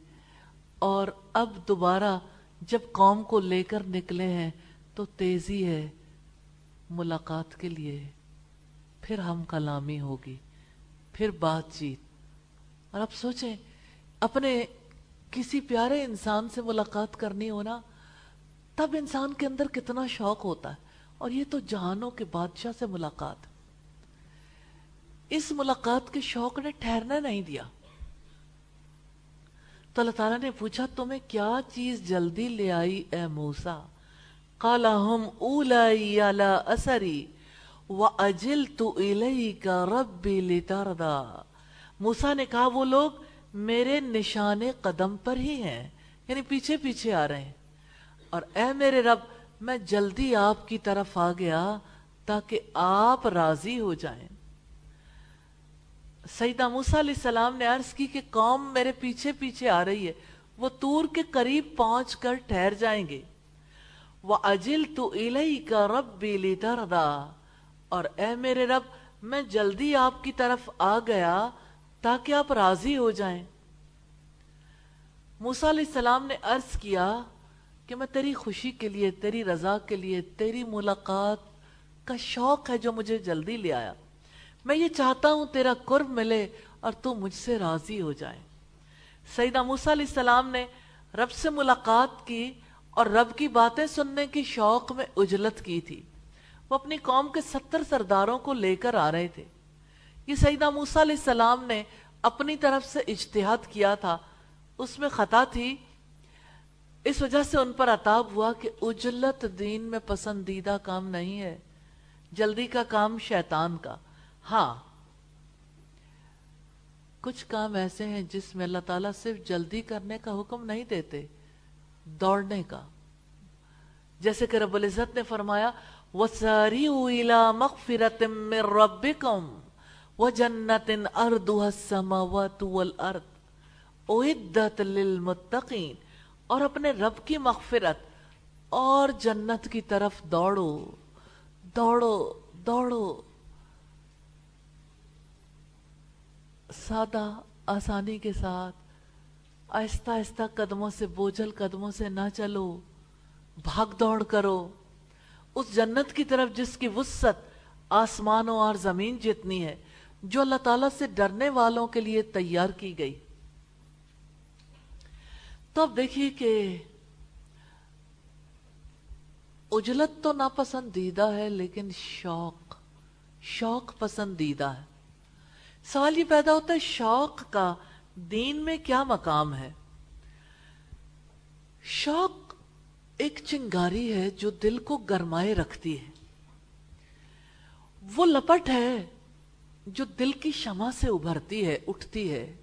اور اب دوبارہ جب قوم کو لے کر نکلے ہیں تو تیزی ہے ملاقات کے لیے۔ پھر ہم کلامی ہوگی، پھر بات چیت۔ اور اب سوچیں، اپنے کسی پیارے انسان سے ملاقات کرنی ہونا تب انسان کے اندر کتنا شوق ہوتا ہے۔ اور یہ تو جہانوں کے بادشاہ سے ملاقات۔ اس ملاقات کے شوق نے ٹھہرنا نہیں دیا۔ تو اللہ تعالیٰ نے پوچھا، تمہیں کیا چیز جلدی لے آئی اے موسا کالا ہم اولائی اثری اجل تو کا ربی لتردا موسا نے کہا، وہ لوگ میرے نشان قدم پر ہی ہیں یعنی پیچھے پیچھے آ رہے ہیں۔ اور اے میرے رب، میں جلدی آپ کی طرف آ گیا تاکہ آپ راضی ہو جائیں۔ سیدہ موسیٰ علیہ السلام نے عرض کی کہ قوم میرے پیچھے پیچھے آ رہی ہے، وہ تور کے قریب پہنچ کر ٹھہر جائیں گے۔ وہ اجل تو کا رب اور اے میرے رب، میں جلدی آپ کی طرف آ گیا تاکہ آپ راضی ہو جائیں۔ موسیٰ علیہ السلام نے عرض کیا کہ میں تیری خوشی کے لیے، تیری رضا کے لیے، تیری ملاقات کا شوق ہے جو مجھے جلدی لے آیا۔ میں یہ چاہتا ہوں تیرا قرب ملے اور تو مجھ سے راضی ہو جائے۔ سیدہ موسیٰ علیہ السلام نے رب سے ملاقات کی اور رب کی باتیں سننے کی شوق میں اجلت کی تھی۔ وہ اپنی قوم کے ستر سرداروں کو لے کر آ رہے تھے۔ یہ سیدہ موسیٰ علیہ السلام نے اپنی طرف سے اجتہاد کیا تھا۔ اس میں خطا تھی۔ اس وجہ سے ان پر عطاب ہوا کہ اجلت دین میں پسندیدہ کام نہیں ہے۔ جلدی کا کام شیطان کا۔ ہاں۔ کچھ کام ایسے ہیں جس میں اللہ تعالیٰ صرف جلدی کرنے کا حکم نہیں دیتے، دوڑنے کا۔ جیسے کہ رب العزت نے فرمایا، وَسَارِعُوا إِلَى مَغْفِرَةٍ مِّن رَبِّكُمْ وَجَنَّةٍ أَرْضُهَا السَّمَاوَاتُ وَالْأَرْضُ اُعِدَّتْ لِلْمُتَّقِينَ۔ اور اپنے رب کی مغفرت اور جنت کی طرف دوڑو۔ دوڑو دوڑو۔ سادہ آسانی کے ساتھ آہستہ آہستہ قدموں سے بوجھل قدموں سے نہ چلو، بھاگ دوڑ کرو۔ اس جنت کی طرف جس کی وسط آسمانوں اور زمین جتنی ہے، جو اللہ تعالیٰ سے ڈرنے والوں کے لیے تیار کی گئی۔ تو اب دیکھیے کہ اجلت تو ناپسندیدہ ہے لیکن شوق شوق پسندیدہ ہے۔ سوال یہ پیدا ہوتا ہے، شوق کا دین میں کیا مقام ہے؟ شوق ایک چنگاری ہے جو دل کو گرمائے رکھتی ہے۔ وہ لپٹ ہے جو دل کی شمع سے ابھرتی ہے، اٹھتی ہے۔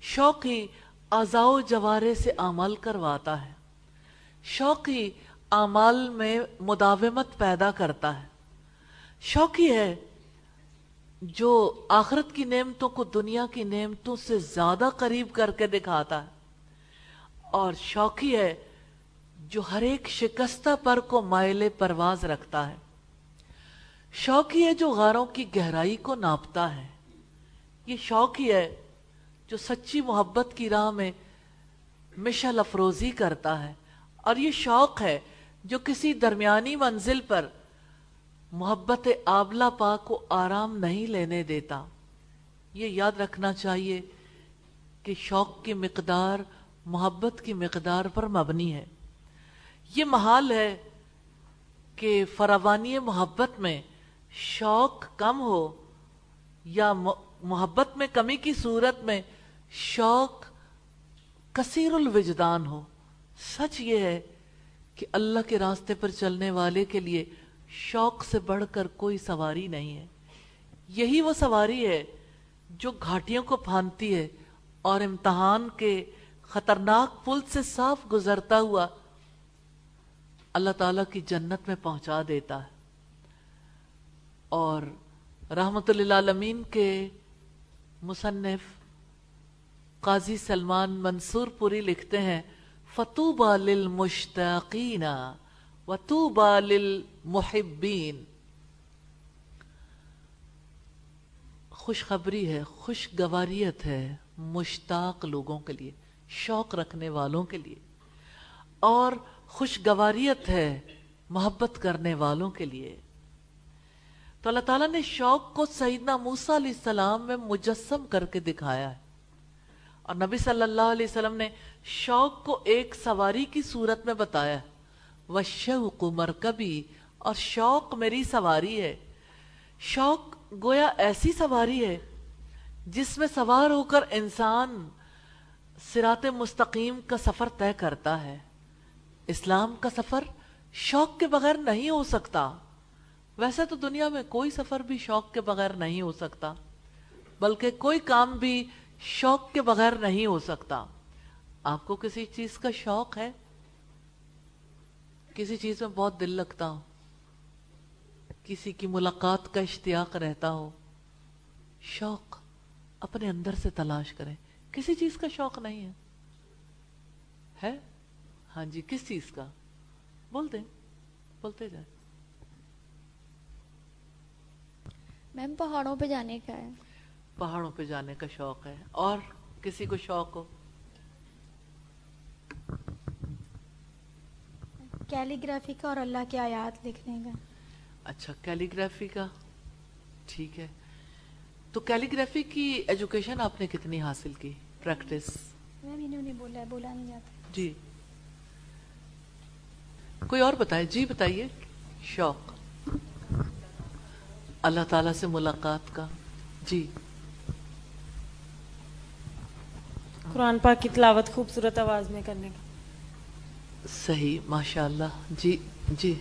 شوق ہی آزاؤ جوارے سے عمل کرواتا ہے۔ شوق ہی اعمال میں مداومت پیدا کرتا ہے۔ شوق ہی ہے جو آخرت کی نعمتوں کو دنیا کی نعمتوں سے زیادہ قریب کر کے دکھاتا ہے۔ اور شوقی ہے جو ہر ایک شکستہ پر کو مائل پرواز رکھتا ہے۔ شوقی ہے جو غاروں کی گہرائی کو ناپتا ہے۔ یہ شوقی ہے جو سچی محبت کی راہ میں مشل افروزی کرتا ہے۔ اور یہ شوق ہے جو کسی درمیانی منزل پر محبت آبلا پاک کو آرام نہیں لینے دیتا۔ یہ یاد رکھنا چاہیے کہ شوق کی مقدار، محبت کی مقدار پر مبنی ہے۔ یہ محال ہے کہ فراوانی محبت میں شوق کم ہو یا محبت میں کمی کی صورت میں شوق کثیر الوجدان ہو۔ سچ یہ ہے کہ اللہ کے راستے پر چلنے والے کے لیے شوق سے بڑھ کر کوئی سواری نہیں ہے۔ یہی وہ سواری ہے جو گھاٹیوں کو پھانتی ہے اور امتحان کے خطرناک پل سے صاف گزرتا ہوا اللہ تعالیٰ کی جنت میں پہنچا دیتا ہے۔ اور رحمت للعالمین کے مصنف قاضی سلمان منصور پوری لکھتے ہیں فتوبہ للمشتاقین وطوبہ للمحبین خوشخبری ہے، خوشگواریت ہے مشتاق لوگوں کے لیے، شوق رکھنے والوں کے لیے۔ اور خوشگواریت ہے محبت کرنے والوں کے لیے۔ تو اللہ تعالیٰ نے شوق کو سیدنا موسیٰ علیہ السلام میں مجسم کر کے دکھایا ہے۔ اور نبی صلی اللہ علیہ وسلم نے شوق کو ایک سواری کی صورت میں بتایا ہے۔ وشوق مرکبی، اور شوق میری سواری ہے۔ شوق گویا ایسی سواری ہے جس میں سوار ہو کر انسان سرات مستقیم کا سفر طے کرتا ہے۔ اسلام کا سفر شوق کے بغیر نہیں ہو سکتا۔ ویسے تو دنیا میں کوئی سفر بھی شوق کے بغیر نہیں ہو سکتا، بلکہ کوئی کام بھی شوق کے بغیر نہیں ہو سکتا۔ آپ کو کسی چیز کا شوق ہے؟ کسی چیز میں بہت دل لگتا ہو کسی کی ملاقات کا اشتیاق رہتا ہو۔ شوق اپنے اندر سے تلاش کریں۔ کسی چیز کا شوق نہیں ہے۔ ہے؟ ہاں جی کس چیز کا؟ بول دیں بولتے جائیں۔ میم پہاڑوں پہ جانے کا ہے۔ پہاڑوں پہ جانے کا شوق ہے۔ اور کسی کو شوق ہو؟ کیلیگرافی کا اور اللہ کی آیات لکھنے کا۔ اچھا کیلیگرافی کا؟ ٹھیک ہے۔ تو کیلیگرافی کی ایجوکیشن آپ نے کتنی حاصل کی؟ پریکٹس؟ میم انہوں نے بولا ہے بولا نہیں جاتا۔ جی۔ کوئی اور بتائے؟ جی بتائیے۔ شوق۔ اللہ تعالیٰ سے ملاقات کا۔ جی۔ قرآن پاک کی تلاوت خوبصورت آواز میں کرنے کا۔ صحیح ماشاء اللہ جی جی۔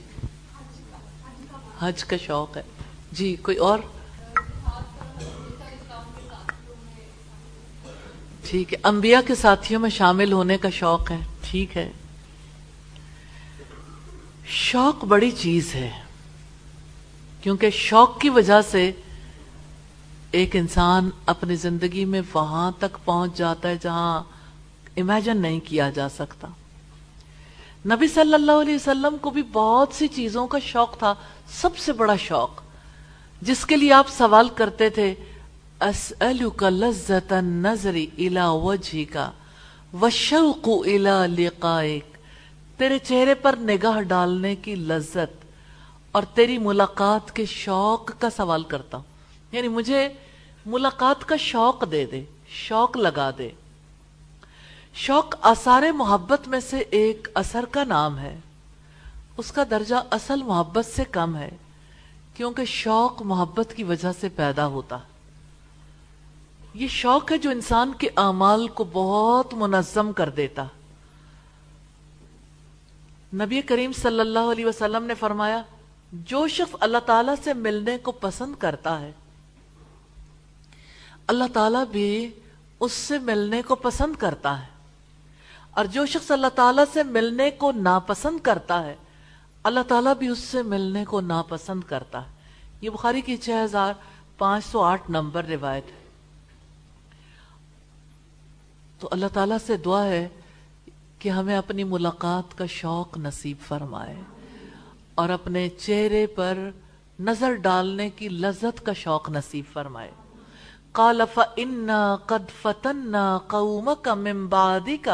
حج کا شوق ہے۔ جی کوئی اور؟ ٹھیک ہے۔ انبیاء کے ساتھیوں میں شامل ہونے کا شوق ہے۔ ٹھیک ہے۔ شوق بڑی چیز ہے۔ کیونکہ شوق کی وجہ سے ایک انسان اپنی زندگی میں وہاں تک پہنچ جاتا ہے جہاں امیجن نہیں کیا جا سکتا۔ نبی صلی اللہ علیہ وسلم کو بھی بہت سی چیزوں کا شوق تھا، سب سے بڑا شوق، جس کے لیے آپ سوال کرتے تھے، اسألک لذت النظر الى وجهك وشوق الى لقائك تیرے چہرے پر نگاہ ڈالنے کی لذت اور تیری ملاقات کے شوق کا سوال کرتا ہوں۔ یعنی مجھے ملاقات کا شوق دے دے، شوق لگا دے۔ شوق آثار محبت میں سے ایک اثر کا نام ہے۔ اس کا درجہ اصل محبت سے کم ہے، کیونکہ شوق محبت کی وجہ سے پیدا ہوتا۔ یہ شوق ہے جو انسان کے اعمال کو بہت منظم کر دیتا۔ نبی کریم صلی اللہ علیہ وسلم نے فرمایا، جو شخص اللہ تعالیٰ سے ملنے کو پسند کرتا ہے، اللہ تعالیٰ بھی اس سے ملنے کو پسند کرتا ہے۔ اور جو شخص اللہ تعالیٰ سے ملنے کو ناپسند کرتا ہے، اللہ تعالیٰ بھی اس سے ملنے کو ناپسند کرتا ہے۔ یہ بخاری کی چھ ہزار پانچ سو آٹھ نمبر روایت ہے۔ تو اللہ تعالیٰ سے دعا ہے کہ ہمیں اپنی ملاقات کا شوق نصیب فرمائے اور اپنے چہرے پر نظر ڈالنے کی لذت کا شوق نصیب فرمائے۔ قال فَإِنَّا قَدْ فَتَنَّا قَوْمَكَ مِن بَعْدِكَ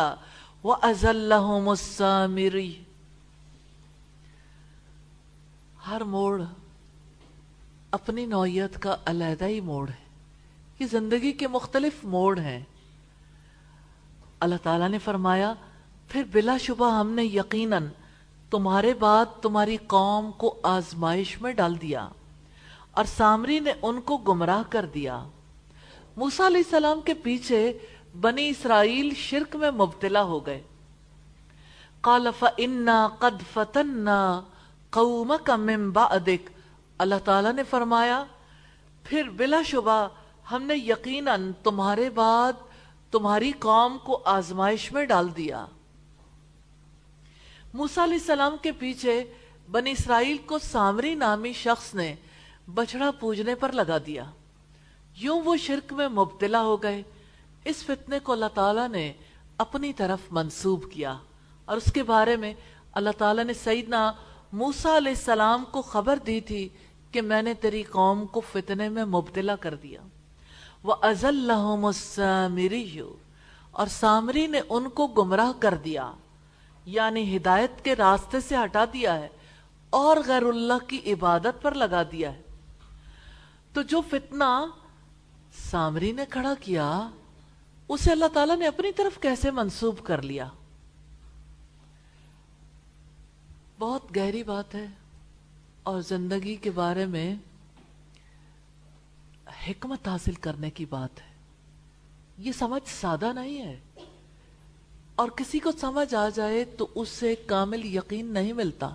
وَأَزَلَّهُمُ السَّامِرِي۔ ہر موڑ اپنی نوعیت کا علیحدہ ہی موڑ ہے۔ یہ زندگی کے مختلف موڑ ہیں۔ اللہ تعالیٰ نے فرمایا، پھر بلا شبہ ہم نے یقیناً تمہارے بعد تمہاری قوم کو آزمائش میں ڈال دیا اور سامری نے ان کو گمراہ کر دیا۔ موسیٰ علیہ السلام کے پیچھے بنی اسرائیل شرک میں مبتلا ہو گئے۔ قال فَإِنَّا قَدْ فَتَنَّا قَوْمَكَ مِن بَعْدِكَ اللہ تعالیٰ نے فرمایا، پھر بلا شبہ ہم نے یقیناً تمہارے بعد تمہاری قوم کو آزمائش میں ڈال دیا۔ موسیٰ علیہ السلام کے پیچھے بنی اسرائیل کو سامری نامی شخص نے بچڑا پوجنے پر لگا دیا۔ یوں وہ شرک میں مبتلا ہو گئے۔ اس فتنے کو اللہ تعالیٰ نے اپنی طرف منسوب کیا اور اس کے بارے میں اللہ تعالیٰ نے سیدنا موسیٰ علیہ السلام کو خبر دی تھی کہ میں نے تیری قوم کو فتنے میں مبتلا کر دیا۔ وَأَزَلَّهُمُ السَّامِرِيُّ، اور سامری نے ان کو گمراہ کر دیا یعنی ہدایت کے راستے سے ہٹا دیا ہے اور غیر اللہ کی عبادت پر لگا دیا ہے۔ تو جو فتنہ سامری نے کھڑا کیا اسے اللہ تعالیٰ نے اپنی طرف کیسے منسوب کر لیا؟ بہت گہری بات ہے اور زندگی کے بارے میں حکمت حاصل کرنے کی بات ہے۔ یہ سمجھ سادہ نہیں ہے۔ اور کسی کو سمجھ آ جائے تو اس سے کامل یقین نہیں ملتا۔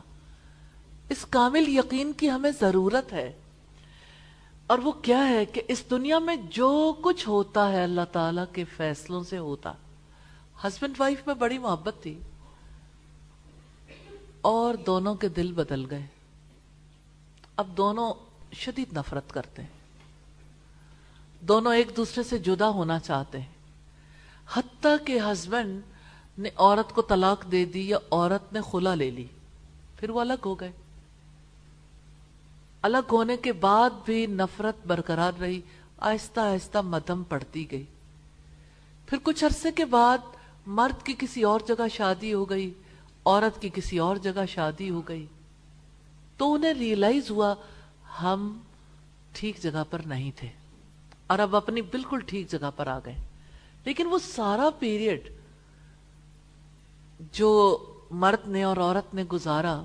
اس کامل یقین کی ہمیں ضرورت ہے۔ اور وہ کیا ہے کہ اس دنیا میں جو کچھ ہوتا ہے اللہ تعالی کے فیصلوں سے ہوتا ہسبینڈ وائف میں بڑی محبت تھی اور دونوں کے دل بدل گئے۔ اب دونوں شدید نفرت کرتے ہیں۔ دونوں ایک دوسرے سے جدا ہونا چاہتے ہیں۔ حتیٰ کہ ہسبینڈ نے عورت کو طلاق دے دی یا عورت نے خلا لے لی، پھر وہ الگ ہو گئے۔ الگ ہونے کے بعد بھی نفرت برقرار رہی، آہستہ آہستہ مدم پڑتی گئی۔ پھر کچھ عرصے کے بعد مرد کی کسی اور جگہ شادی ہو گئی، عورت کی کسی اور جگہ شادی ہو گئی۔ تو انہیں ریئلائز ہوا، ہم ٹھیک جگہ پر نہیں تھے۔ اور اب اپنی بالکل ٹھیک جگہ پر آ گئے۔ لیکن وہ سارا پیریڈ جو مرد نے اور عورت نے گزارا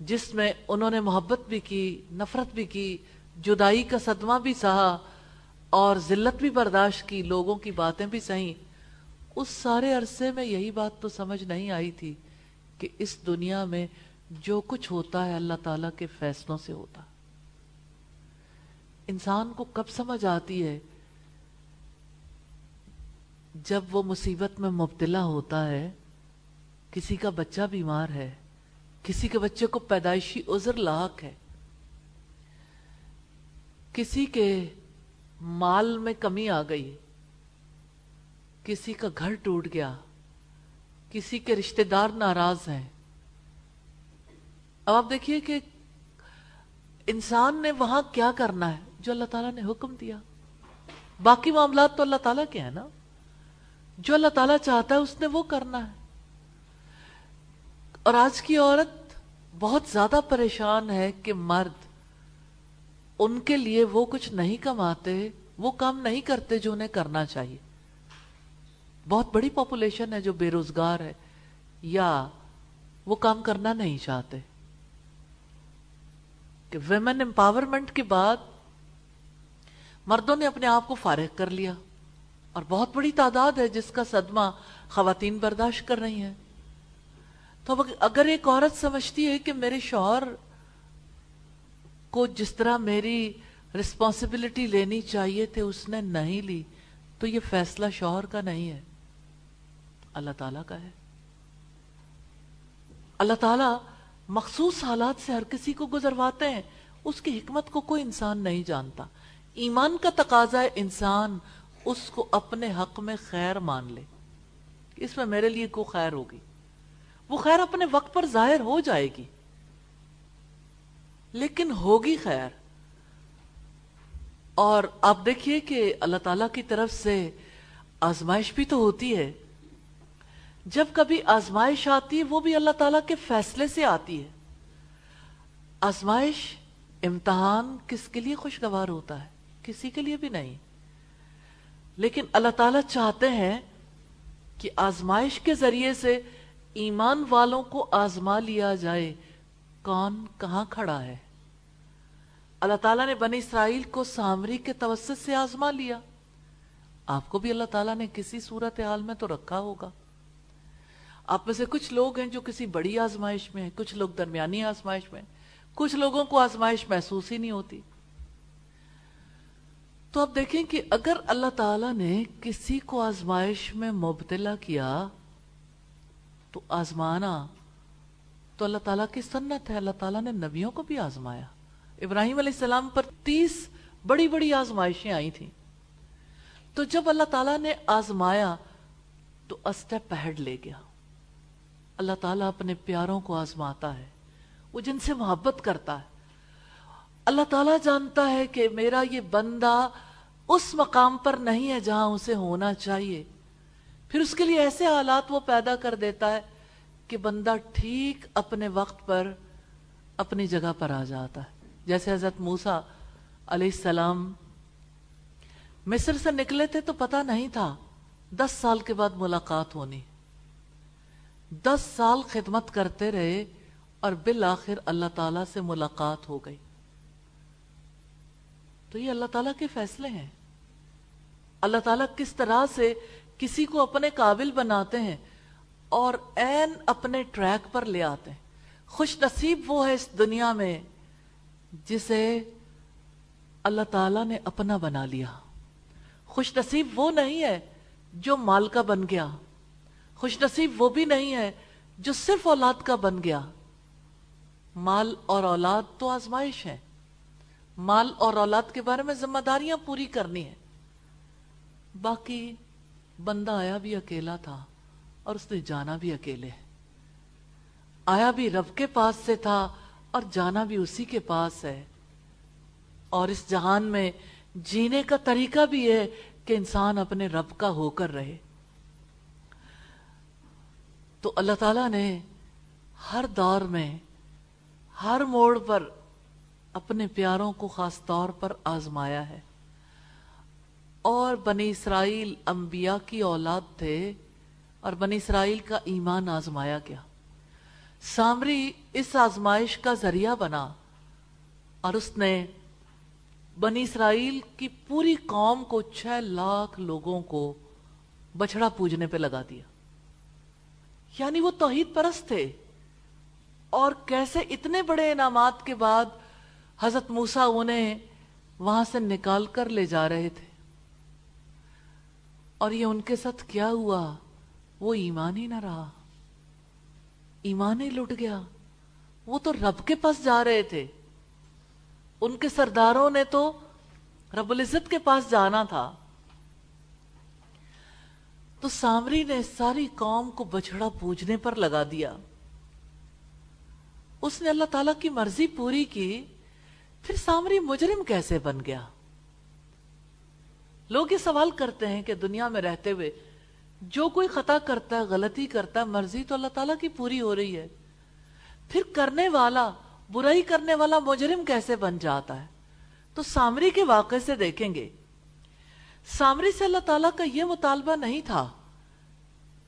جس میں انہوں نے محبت بھی کی، نفرت بھی کی، جدائی کا صدمہ بھی سہا اور ذلت بھی برداشت کی، لوگوں کی باتیں بھی سہیں۔ اس سارے عرصے میں یہی بات تو سمجھ نہیں آئی تھی کہ اس دنیا میں جو کچھ ہوتا ہے اللہ تعالیٰ کے فیصلوں سے ہوتا۔ انسان کو کب سمجھ آتی ہے جب وہ مصیبت میں مبتلا ہوتا ہے، کسی کا بچہ بیمار ہے۔ کسی کے بچے کو پیدائشی عذر لاحق ہے۔ کسی کے مال میں کمی آ گئی۔ کسی کا گھر ٹوٹ گیا۔ کسی کے رشتہ دار ناراض ہیں۔ اب آپ دیکھیے کہ انسان نے وہاں کیا کرنا ہے جو اللہ تعالیٰ نے حکم دیا۔ باقی معاملات تو اللہ تعالیٰ کے ہیں نا۔ جو اللہ تعالیٰ چاہتا ہے اس نے وہ کرنا ہے۔ اور آج کی عورت بہت زیادہ پریشان ہے کہ مرد ان کے لیے وہ کچھ نہیں کماتے، وہ کام نہیں کرتے جو انہیں کرنا چاہیے۔ بہت بڑی پاپولیشن ہے جو بے روزگار ہے، یا وہ کام کرنا نہیں چاہتے۔ کہ ویمن امپاورمنٹ کے بعد مردوں نے اپنے آپ کو فارغ کر لیا، اور بہت بڑی تعداد ہے جس کا صدمہ خواتین برداشت کر رہی ہیں۔ تو اگر ایک عورت سمجھتی ہے کہ میرے شوہر کو جس طرح میری رسپانسبلٹی لینی چاہیے تھے، اس نے نہیں لی، تو یہ فیصلہ شوہر کا نہیں ہے۔ اللہ تعالیٰ کا ہے۔ اللہ تعالیٰ مخصوص حالات سے ہر کسی کو گزرواتے ہیں۔ اس کی حکمت کو کوئی انسان نہیں جانتا۔ ایمان کا تقاضا ہے، انسان اس کو اپنے حق میں خیر مان لے۔ اس میں میرے لیے کو خیر ہوگی۔ وہ خیر اپنے وقت پر ظاہر ہو جائے گی۔ لیکن ہوگی خیر۔ اور آپ دیکھیے کہ اللہ تعالی کی طرف سے آزمائش بھی تو ہوتی ہے۔ جب کبھی آزمائش آتی ہے، وہ بھی اللہ تعالیٰ کے فیصلے سے آتی ہے۔ آزمائش امتحان کس کے لیے خوشگوار ہوتا ہے؟ کسی کے لیے بھی نہیں۔ لیکن اللہ تعالیٰ چاہتے ہیں کہ آزمائش کے ذریعے سے ایمان والوں کو آزما لیا جائے، کون کہاں کھڑا ہے؟ اللہ تعالیٰ نے بنی اسرائیل کو سامری کے توسط سے آزما لیا۔ آپ کو بھی اللہ تعالیٰ نے کسی صورت حال میں تو رکھا ہوگا۔ آپ میں سے کچھ لوگ ہیں جو کسی بڑی آزمائش میں ہیں، کچھ لوگ درمیانی آزمائش میں کچھ لوگوں کو آزمائش محسوس ہی نہیں ہوتی۔ تو آپ دیکھیں کہ اگر اللہ تعالیٰ نے کسی کو آزمائش میں مبتلا کیا تو آزمانا۔ تو اللہ تعالیٰ کی سنت ہے۔ اللہ تعالیٰ نے نبیوں کو بھی آزمایا۔ ابراہیم علیہ السلام پر تیس بڑی بڑی آزمائشیں آئی تھیں۔ تو جب اللہ تعالیٰ نے آزمایا، تو اسٹیپ پہڑ لے گیا۔ اللہ تعالیٰ اپنے پیاروں کو آزماتا ہے۔ وہ جن سے محبت کرتا ہے۔ اللہ تعالیٰ جانتا ہے کہ میرا یہ بندہ اس مقام پر نہیں ہے جہاں اسے ہونا چاہیے۔ پھر اس کے لیے ایسے حالات وہ پیدا کر دیتا ہے کہ بندہ ٹھیک اپنے وقت پر اپنی جگہ پر آ جاتا ہے۔ جیسے حضرت موسا علیہ السلام مصر سے نکلے تھے تو پتا نہیں تھا دس سال کے بعد ملاقات ہونی۔ دس سال خدمت کرتے رہے اور بالآخر اللہ تعالی سے ملاقات ہو گئی۔ تو یہ اللہ تعالیٰ کے فیصلے ہیں۔ اللہ تعالیٰ کس طرح سے کسی کو اپنے قابل بناتے ہیں اور این اپنے ٹریک پر لے آتے ہیں۔ خوش نصیب وہ ہے اس دنیا میں جسے اللہ تعالیٰ نے اپنا بنا لیا۔ خوش نصیب وہ نہیں ہے جو مال کا بن گیا۔ خوش نصیب وہ بھی نہیں ہے جو صرف اولاد کا بن گیا۔ مال اور اولاد تو آزمائش ہے۔ مال اور اولاد کے بارے میں ذمہ داریاں پوری کرنی ہے باقی بندہ آیا بھی اکیلا تھا اور اس نے جانا بھی اکیلے۔ آیا بھی رب کے پاس سے تھا اور جانا بھی اسی کے پاس ہے۔ اور اس جہان میں جینے کا طریقہ بھی ہے کہ انسان اپنے رب کا ہو کر رہے۔ تو اللہ تعالیٰ نے ہر دور میں، ہر موڑ پر اپنے پیاروں کو خاص طور پر آزمایا ہے۔ اور بنی اسرائیل انبیاء کی اولاد تھے اور بنی اسرائیل کا ایمان آزمایا گیا۔ سامری اس آزمائش کا ذریعہ بنا اور اس نے بنی اسرائیل کی پوری قوم کو چھ لاکھ لوگوں کو بچڑا پوجنے پہ لگا دیا۔ یعنی وہ توحید پرست تھے۔ اور کیسے اتنے بڑے انعامات کے بعد حضرت موسا انہیں وہاں سے نکال کر لے جا رہے تھے۔ اور یہ ان کے ساتھ کیا ہوا؟ وہ ایمان ہی نہ رہا۔ ایمان ہی لٹ گیا۔ وہ تو رب کے پاس جا رہے تھے۔ ان کے سرداروں نے تو رب العزت کے پاس جانا تھا۔ تو سامری نے ساری قوم کو بچڑا پوجنے پر لگا دیا۔ اس نے اللہ تعالی کی مرضی پوری کی۔ پھر سامری مجرم کیسے بن گیا؟ لوگ یہ سوال کرتے ہیں کہ دنیا میں رہتے ہوئے جو کوئی خطا کرتا ہے، غلطی کرتا ہے، مرضی تو اللہ تعالیٰ کی پوری ہو رہی ہے۔ پھر کرنے والا، برائی کرنے والا مجرم کیسے بن جاتا ہے؟ تو سامری کے واقعے سے دیکھیں گے۔ سامری سے اللہ تعالیٰ کا یہ مطالبہ نہیں تھا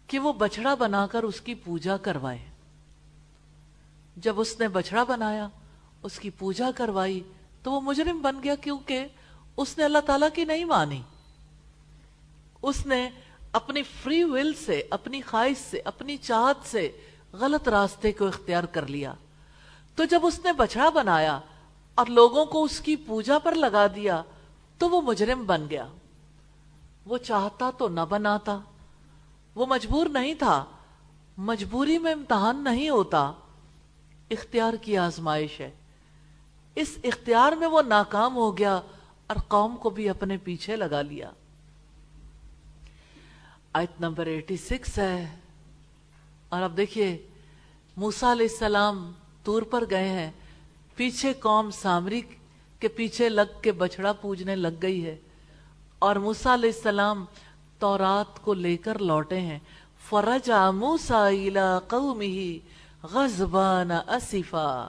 کہ وہ بچڑا بنا کر اس کی پوجا کروائے۔ جب اس نے بچڑا بنایا، اس کی پوجا کروائی، تو وہ مجرم بن گیا کیونکہ اس نے اللہ تعالیٰ کی نہیں مانی۔ اس نے اپنی فری ول سے، اپنی خواہش سے، اپنی چاہت سے غلط راستے کو اختیار کر لیا۔ تو جب اس نے بچڑا بنایا اور لوگوں کو اس کی پوجا پر لگا دیا، تو وہ مجرم بن گیا۔ وہ چاہتا تو نہ بناتا۔ وہ مجبور نہیں تھا۔ مجبوری میں امتحان نہیں ہوتا۔ اختیار کی آزمائش ہے۔ اس اختیار میں وہ ناکام ہو گیا۔ اور قوم کو بھی اپنے پیچھے لگا لیا۔ آیت نمبر ایٹی سکس ہے۔ اور اب دیکھیے موسا علیہ السلام تور پر گئے ہیں۔ پیچھے قوم سامری کے پیچھے لگ کے بچڑا پوجنے لگ گئی ہے۔ اور موسا علیہ السلام تورات کو لے کر لوٹے ہیں۔ فرجا موسا قومی غزبان اصفا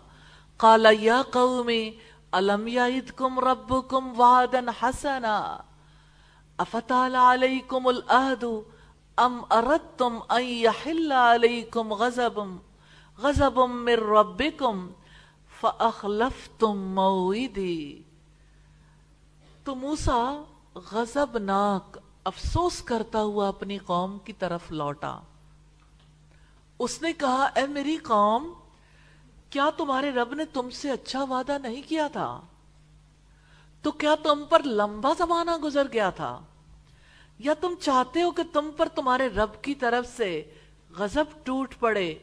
قال یا قومی علم یعیدکم ربکم وعدا حسنا؟ افتال علیکم العہد ام اردتم ان یحل علیکم غزب غزب من ربکم فاخلفتم مویدی تو موسیٰ غزبناک افسوس کرتا ہوا اپنی قوم کی طرف لوٹا۔ اس نے کہا، اے میری قوم کیا تمہارے رب نے تم سے اچھا وعدہ نہیں کیا تھا؟ تو کیا تم پر لمبا زمانہ گزر گیا تھا؟ یا تم چاہتے ہو کہ تم پر تمہارے رب کی طرف سے غزب ٹوٹ پڑے؟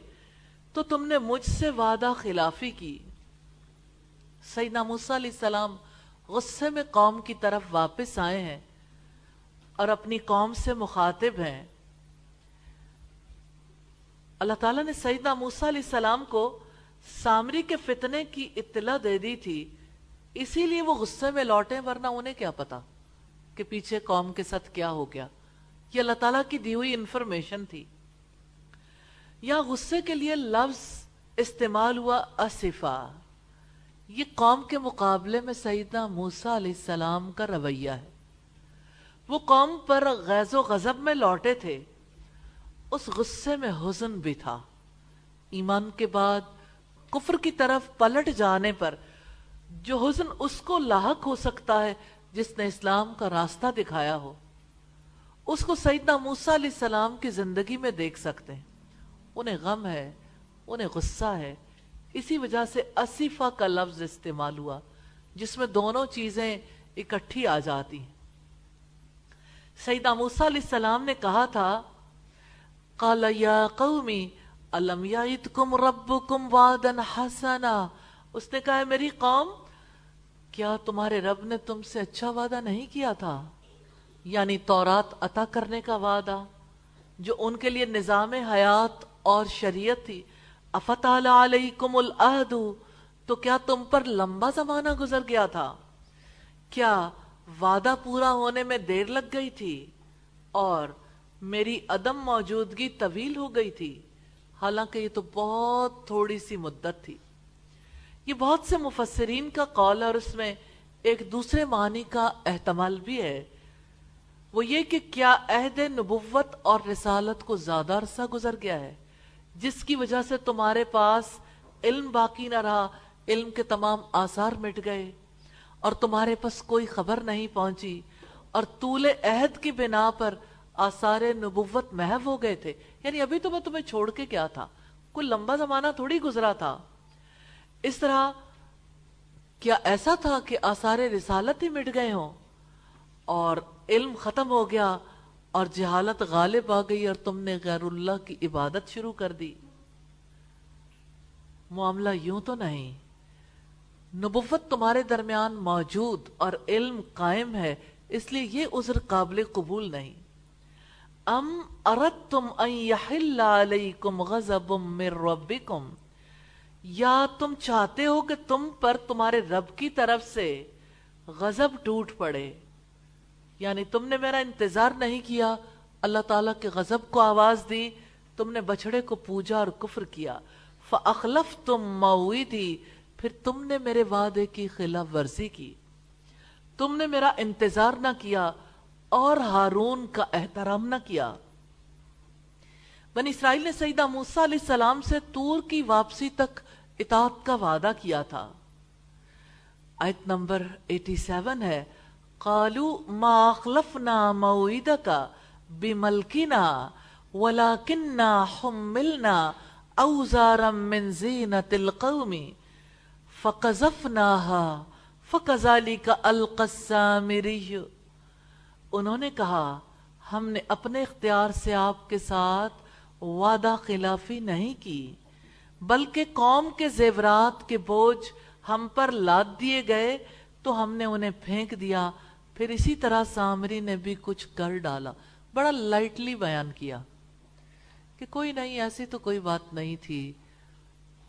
تو تم نے مجھ سے وعدہ خلافی کی۔ سیدنا موسیٰ علیہ السلام غصے میں قوم کی طرف واپس آئے ہیں اور اپنی قوم سے مخاطب ہیں۔ اللہ تعالیٰ نے سیدنا موسیٰ علیہ السلام کو سامری کے فتنے کی اطلاع دے دی تھی، اسی لیے وہ غصے میں لوٹے ورنہ انہیں کیا پتا کہ پیچھے قوم کے ساتھ کیا ہو گیا۔ یہ اللہ تعالیٰ کی دی ہوئی انفارمیشن تھی۔ یا غصے کے لیے لفظ استعمال ہوا اصفا یہ قوم کے مقابلے میں سیدنا موسیٰ علیہ السلام کا رویہ ہے۔ وہ قوم پر غیظ و غضب میں لوٹے تھے۔ اس غصے میں حزن بھی تھا۔ ایمان کے بعد کفر کی طرف پلٹ جانے پر جو حزن اس کو لاحق ہو سکتا ہے جس نے اسلام کا راستہ دکھایا ہو۔ اس کو سیدنا موسیٰ علیہ السلام کی زندگی میں دیکھ سکتے ہیں۔ انہیں غم ہے، انہیں غصہ ہے۔ اسی وجہ سے اصفہ کا لفظ استعمال ہوا، جس میں دونوں چیزیں اکٹھی آ جاتی ہیں۔ سیدہ موسیٰ علیہ السلام نے کہا تھا، قال یا قومی علم یعیدکم ربکم وعدن حسنا؟ اس نے کہا ہے میری قوم، کیا تمہارے رب نے تم سے اچھا وعدہ نہیں کیا تھا؟ یعنی تورات عطا کرنے کا وعدہ، جو ان کے لیے نظام حیات اور شریعت تھی۔ افتال علیکم العہد تو کیا تم پر لمبا زمانہ گزر گیا تھا؟ کیا وعدہ پورا ہونے میں دیر لگ گئی تھی اور میری عدم موجودگی طویل ہو گئی تھی؟ حالانکہ یہ تو بہت تھوڑی سی مدت تھی۔ یہ بہت سے مفسرین کا قول اور اس میں ایک دوسرے معنی کا احتمال بھی ہے۔ وہ یہ کہ کیا عہد نبوت اور رسالت کو زیادہ عرصہ گزر گیا ہے، جس کی وجہ سے تمہارے پاس علم باقی نہ رہا، علم کے تمام آثار مٹ گئے اور تمہارے پاس کوئی خبر نہیں پہنچی، اور طول عہد کی بنا پر آثار نبوت محو ہو گئے تھے۔ یعنی ابھی تو میں تمہیں چھوڑ کے کیا تھا۔ کوئی لمبا زمانہ تھوڑی گزرا تھا۔ اس طرح کیا ایسا تھا کہ آثار رسالت ہی مٹ گئے ہوں؟ اور علم ختم ہو گیا اور جہالت غالب آ گئی اور تم نے غیر اللہ کی عبادت شروع کر دی۔ معاملہ یوں تو نہیں۔ نبوت تمہارے درمیان موجود اور علم قائم ہے، اس لیے یہ عذر قابل قبول نہیں۔ ام اردتم ان یحل علیکم غضب من ربکم یا تم چاہتے ہو کہ تم پر تمہارے رب کی طرف سے غضب ٹوٹ پڑے؟ یعنی تم نے میرا انتظار نہیں کیا، اللہ تعالیٰ کے غضب کو آواز دی، تم نے بچڑے کو پوجا اور کفر کیا۔ فَأَخْلَفْتُمْ مَوِّدِي پھر تم نے میرے وعدے کی خلاف ورزی کی۔ تم نے میرا انتظار نہ کیا اور ہارون کا احترام نہ کیا۔ بنی اسرائیل نے سیدہ موسیٰ علیہ السلام سے تور کی واپسی تک اطاعت کا وعدہ کیا تھا۔ آیت نمبر 87 ہے قَالُوا مَا أَخْلَفْنَا مَوْعِدَكَ بِمَلْكِنَا وَلَكِنَّا حُمِّلْنَا أَوْزَارًا مِّن زِينَةِ الْقَوْمِ فَقَزَفْنَاهَا فَقَزَالِكَ الْقَسَّامِرِيُّ انہوں نے کہا، ہم نے اپنے اختیار سے آپ کے ساتھ وعدہ خلافی نہیں کی، بلکہ قوم کے زیورات کے بوجھ ہم پر لاد دیے گئے، تو ہم نے انہیں پھینک دیا، پھر اسی طرح سامری نے بھی کچھ کر ڈالا۔ بڑا لائٹلی بیان کیا کہ کوئی نہیں، ایسی تو کوئی بات نہیں تھی۔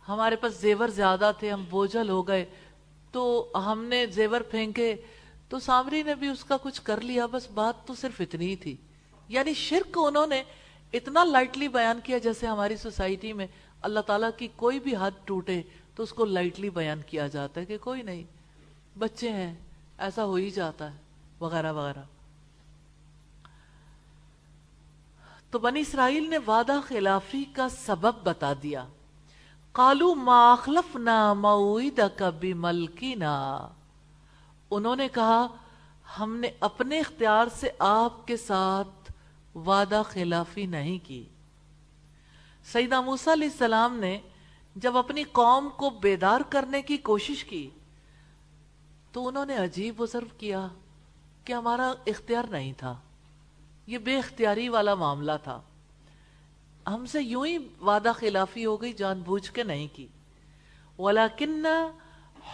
ہمارے پاس زیور زیادہ تھے، ہم بوجھل ہو گئے، تو ہم نے زیور پھینکے۔ تو سامری نے بھی اس کا کچھ کر لیا، بس بات تو صرف اتنی ہی تھی۔ یعنی شرک انہوں نے اتنا لائٹلی بیان کیا جیسے ہماری سوسائٹی میں اللہ تعالیٰ کی کوئی بھی حد ٹوٹے تو اس کو لائٹلی بیان کیا جاتا ہے کہ کوئی نہیں، بچے ہیں، ایسا ہو ہی جاتا ہے، وغیرہ وغیرہ۔ تو بنی اسرائیل نے وعدہ خلافی کا سبب بتا دیا۔ کالو ماخلف نہ معید کبھی ملکی انہوں نے کہا، ہم نے اپنے اختیار سے آپ کے ساتھ وعدہ خلافی نہیں کی۔ سیدہ موسیٰ علیہ السلام نے جب اپنی قوم کو بیدار کرنے کی کوشش کی، تو انہوں نے عجیب وزرو کیا کہ ہمارا اختیار نہیں تھا۔ یہ بے اختیاری والا معاملہ تھا۔ ہم سے یوں ہی وعدہ خلافی ہو گئی، جان بوجھ کے نہیں کی۔ وَلَكِنَّا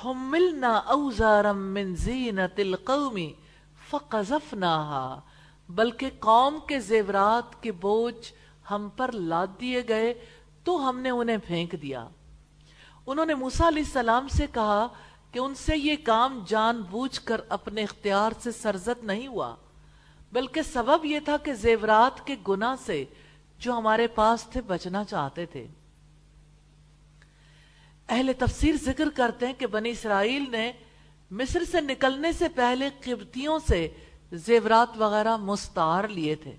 حُمِّلْنَا أَوْزَارًا مِّن زِينَةِ الْقَوْمِ فَقَزَفْنَاهَا بلکہ قوم کے زیورات کے بوجھ ہم پر لاد دیے گئے، تو ہم نے انہیں پھینک دیا۔ انہوں نے موسیٰ علیہ السلام سے کہا کہ ان سے یہ کام جان بوجھ کر اپنے اختیار سے سرزد نہیں ہوا، بلکہ سبب یہ تھا کہ زیورات کے گناہ سے جو ہمارے پاس تھے بچنا چاہتے تھے۔ اہل تفسیر ذکر کرتے ہیں کہ بنی اسرائیل نے مصر سے نکلنے سے پہلے قبطیوں سے زیورات وغیرہ مستار لیے تھے۔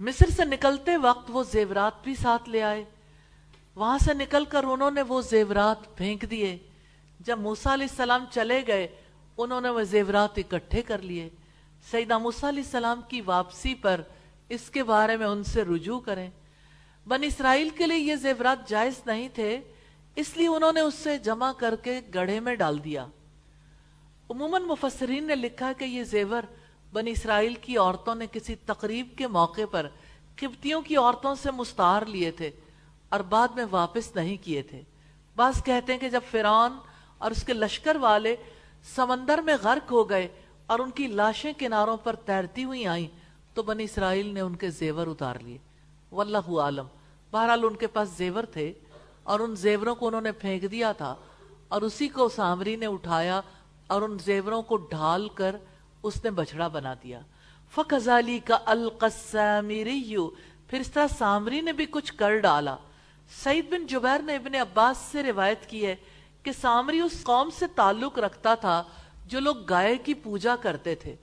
مصر سے نکلتے وقت وہ زیورات بھی ساتھ لے آئے۔ وہاں سے نکل کر انہوں نے وہ زیورات پھینک دیے۔ جب موسیٰ علیہ السلام چلے گئے، انہوں نے وہ زیورات اکٹھے کر لیے۔ سیدہ موسیٰ علیہ السلام کی واپسی پر اس کے بارے میں ان سے رجوع کریں۔ بن اسرائیل کے لیے یہ زیورات جائز نہیں تھے۔ اس لیے انہوں نے اس سے جمع کر کے گڑھے میں ڈال دیا۔ عموماً مفسرین نے لکھا کہ یہ زیور بن اسرائیل کی عورتوں نے کسی تقریب کے موقع پر قبطیوں کی عورتوں سے مستعار لیے تھے اور بعد میں واپس نہیں کیے تھے۔ بعض کہتے ہیں کہ جب فرعون اور اس کے لشکر والے سمندر میں غرق ہو گئے اور ان کی لاشیں کناروں پر تیرتی ہوئی آئیں، تو بنی اسرائیل نے ان کے زیور اتار لیے۔ واللہ عالم۔ بہرحال ان کے پاس زیور تھے۔ اور ان زیوروں کو انہوں نے پھینک دیا تھا اور اسی کو سامری نے اٹھایا اور ان زیوروں کو ڈھال کر اس نے بچڑا بنا دیا۔ فقزالی کا القسامریو پھر اس طرح سامری نے بھی کچھ کر ڈالا۔ سعید بن جبیر نے ابن عباس سے روایت کی ہے کہ سامری اس قوم سے تعلق رکھتا تھا جو لوگ گائے کی پوجا کرتے تھے۔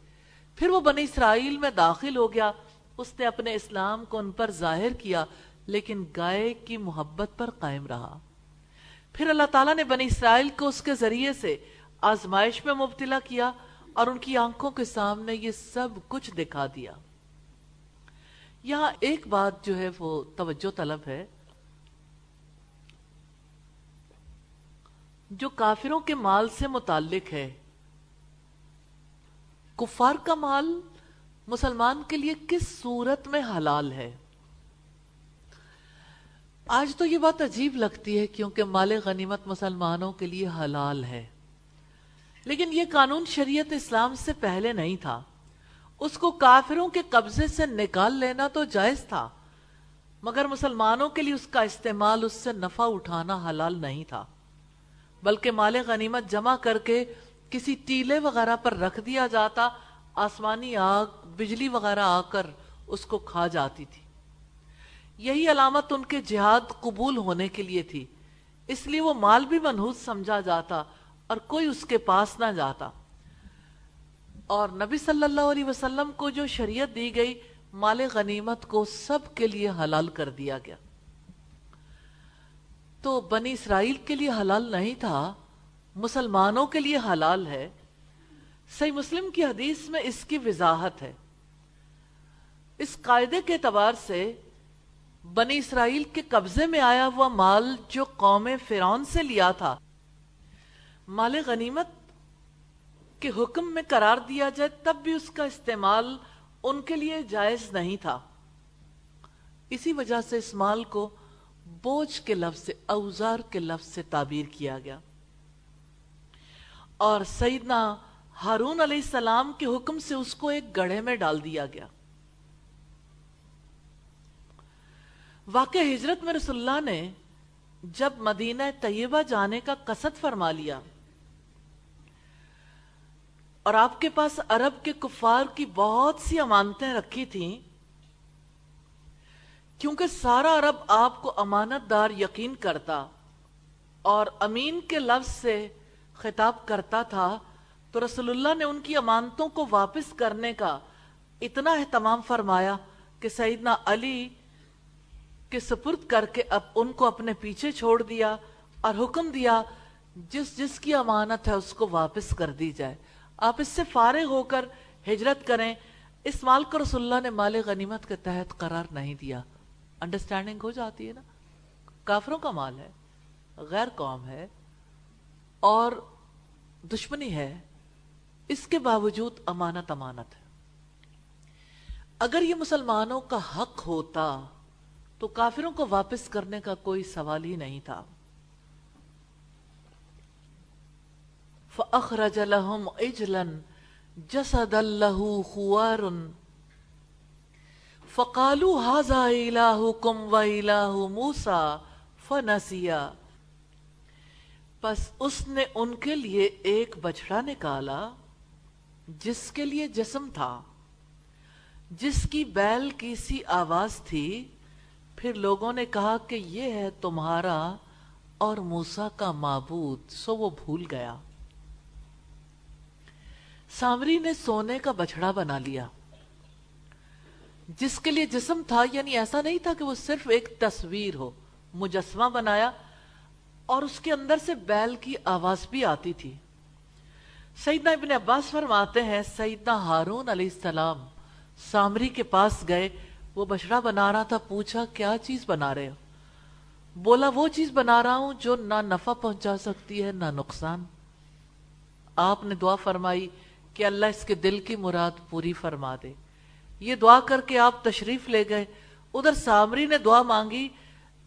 پھر وہ بنی اسرائیل میں داخل ہو گیا۔ اس نے اپنے اسلام کو ان پر ظاہر کیا۔ لیکن گائے کی محبت پر قائم رہا۔ پھر اللہ تعالیٰ نے بنی اسرائیل کو اس کے ذریعے سے آزمائش میں مبتلا کیا اور ان کی آنکھوں کے سامنے یہ سب کچھ دکھا دیا۔ یہاں ایک بات جو ہے وہ توجہ طلب ہے۔ جو کافروں کے مال سے متعلق ہے۔ کفار کا مال مسلمان کے لیے کس صورت میں حلال ہے؟ آج تو یہ بات عجیب لگتی ہے کیونکہ مال غنیمت مسلمانوں کے لیے حلال ہے۔ لیکن یہ قانون شریعت اسلام سے پہلے نہیں تھا۔ اس کو کافروں کے قبضے سے نکال لینا تو جائز تھا، مگر مسلمانوں کے لیے اس کا استعمال، اس سے نفع اٹھانا حلال نہیں تھا۔ بلکہ مال غنیمت جمع کر کے کسی ٹیلے وغیرہ پر رکھ دیا جاتا، آسمانی آگ، بجلی وغیرہ آ کر اس کو کھا جاتی تھی۔ یہی علامت ان کے جہاد قبول ہونے کے لیے تھی۔ اس لیے وہ مال بھی منحوس سمجھا جاتا اور کوئی اس کے پاس نہ جاتا۔ اور نبی صلی اللہ علیہ وسلم کو جو شریعت دی گئی، مال غنیمت کو سب کے لیے حلال کر دیا گیا۔ تو بنی اسرائیل کے لیے حلال نہیں تھا، مسلمانوں کے لیے حلال ہے۔ صحیح مسلم کی حدیث میں اس کی وضاحت ہے۔ اس قاعدے کے اعتبار سے بنی اسرائیل کے قبضے میں آیا ہوا مال جو قوم فرعون سے لیا تھا۔ مال غنیمت کے حکم میں قرار دیا جائے تب بھی اس کا استعمال ان کے لیے جائز نہیں تھا۔ اسی وجہ سے اس مال کو بوجھ کے لفظ سے، اوزار کے لفظ سے تعبیر کیا گیا۔ اور سیدنا ہارون علیہ السلام کے حکم سے اس کو ایک گڑھے میں ڈال دیا گیا۔ واقع ہجرت میں رسول اللہ نے جب مدینہ طیبہ جانے کا قصد فرما لیا اور آپ کے پاس عرب کے کفار کی بہت سی امانتیں رکھی تھیں، کیونکہ سارا عرب آپ کو امانت دار یقین کرتا اور امین کے لفظ سے خطاب کرتا تھا، تو رسول اللہ نے ان کی امانتوں کو واپس کرنے کا اتنا اہتمام فرمایا کہ سیدنا علی کے سپرد کر کے اب ان کو اپنے پیچھے چھوڑ دیا اور حکم دیا، جس جس کی امانت ہے اس کو واپس کر دی جائے۔ آپ اس سے فارغ ہو کر ہجرت کریں۔ اس مال کو رسول اللہ نے مال غنیمت کے تحت قرار نہیں دیا۔ انڈرسٹینڈنگ ہو جاتی ہے نا۔ کافروں کا مال ہے، غیر قوم ہے اور دشمنی ہے۔ اس کے باوجود امانت امانت ہے۔ اگر یہ مسلمانوں کا حق ہوتا تو کافروں کو واپس کرنے کا کوئی سوال ہی نہیں تھا۔ فَأَخْرَجَ لَهُمْ عِجْلًا جَسَدَ اللَّهُ خُوَارٌ۔ فَقَالُوا هَذَا إِلَاهُكُمْ وَإِلَاهُ مُوسَى۔ فَنَسِيَا پس اس نے ان کے لیے ایک بچڑا نکالا، جس کے لیے جسم تھا، جس کی بیل کی سی آواز تھی۔ پھر لوگوں نے کہا کہ یہ ہے تمہارا اور موسا کا معبود، سو وہ بھول گیا۔ سامری نے سونے کا بچڑا بنا لیا۔ جس کے لیے جسم تھا یعنی ایسا نہیں تھا کہ وہ صرف ایک تصویر ہو، مجسمہ بنایا اور اس کے اندر سے بیل کی آواز بھی آتی تھی۔ سیدنا ابن عباس فرماتے ہیں، سیدنا ہارون علیہ السلام سامری کے پاس گئے وہ بشرا بنا رہا تھا، پوچھا، کیا چیز بنا رہے ہو؟ بولا، وہ چیز بنا رہا ہوں جو نہ نفع پہنچا سکتی ہے، نہ نقصان. آپ نے دعا فرمائی کہ اللہ اس کے دل کی مراد پوری فرما دے۔ یہ دعا کر کے آپ تشریف لے گئے۔ ادھر سامری نے دعا مانگی،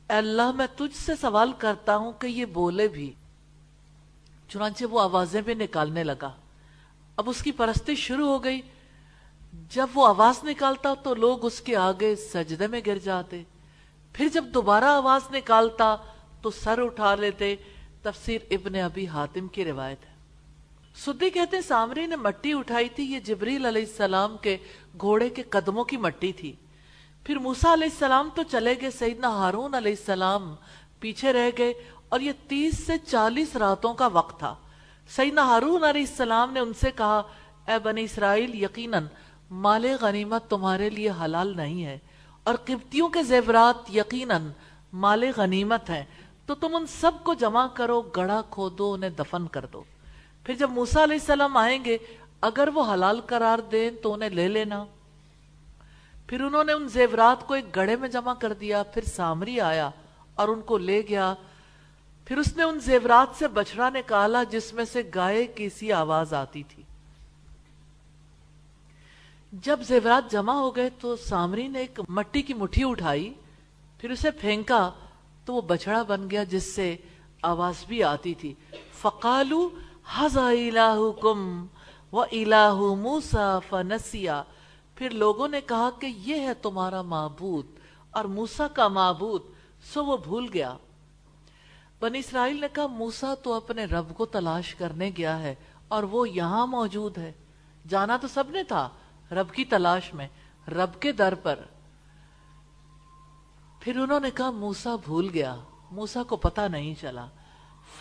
اللہ، میں تجھ سے سوال کرتا ہوں کہ یہ بولے بھی۔ چنانچہ وہ آوازیں بھی نکالنے لگا۔ اب اس کی پرستی شروع ہو گئی۔ جب وہ آواز نکالتا تو لوگ اس کے آگے سجدے میں گر جاتے۔ پھر جب دوبارہ آواز نکالتا تو سر اٹھا لیتے۔ تفسیر ابن ابی حاتم کی روایت ہے۔ سدی کہتے ہیں، سامری نے مٹی اٹھائی تھی۔ یہ جبریل علیہ السلام کے گھوڑے کے قدموں کی مٹی تھی۔ پھر موسیٰ علیہ السلام تو چلے گئے، سیدنا ہارون علیہ السلام پیچھے رہ گئے۔ اور یہ تیس سے چالیس راتوں کا وقت تھا۔ سیدنا ہارون علیہ السلام نے ان سے کہا، اے بنی اسرائیل، یقیناً مال غنیمت تمہارے لیے حلال نہیں ہے اور قبطیوں کے زیورات یقیناً مال غنیمت ہیں، تو تم ان سب کو جمع کرو گڑا کھودو، انہیں دفن کر دو۔ پھر جب موسا علیہ السلام آئیں گے، اگر وہ حلال قرار دیں تو انہیں لے لینا۔ پھر انہوں نے ان زیورات کو ایک گڑے میں جمع کر دیا، پھر سامری آیا اور ان کو لے گیا۔ پھر اس نے ان زیورات سے بچڑا نکالا جس میں سے گائے کی سی آواز آتی تھی۔ جب زیورات جمع ہو گئے تو سامری نے ایک مٹی کی مٹھی اٹھائی، پھر اسے پھینکا تو وہ بچڑا بن گیا جس سے آواز بھی آتی تھی۔ فقالو حضا الہکم و الہ موسا فنسیا پھر لوگوں نے کہا کہ یہ ہے تمہارا معبود اور موسا کا معبود، سو وہ بھول گیا۔ بنی اسرائیل نے کہا موسا تو اپنے رب کو تلاش کرنے گیا ہے اور وہ یہاں موجود ہے۔ جانا تو سب نے تھا رب کی تلاش میں، رب کے در پر۔ پھر انہوں نے کہا موسا بھول گیا موسا کو پتا نہیں چلا۔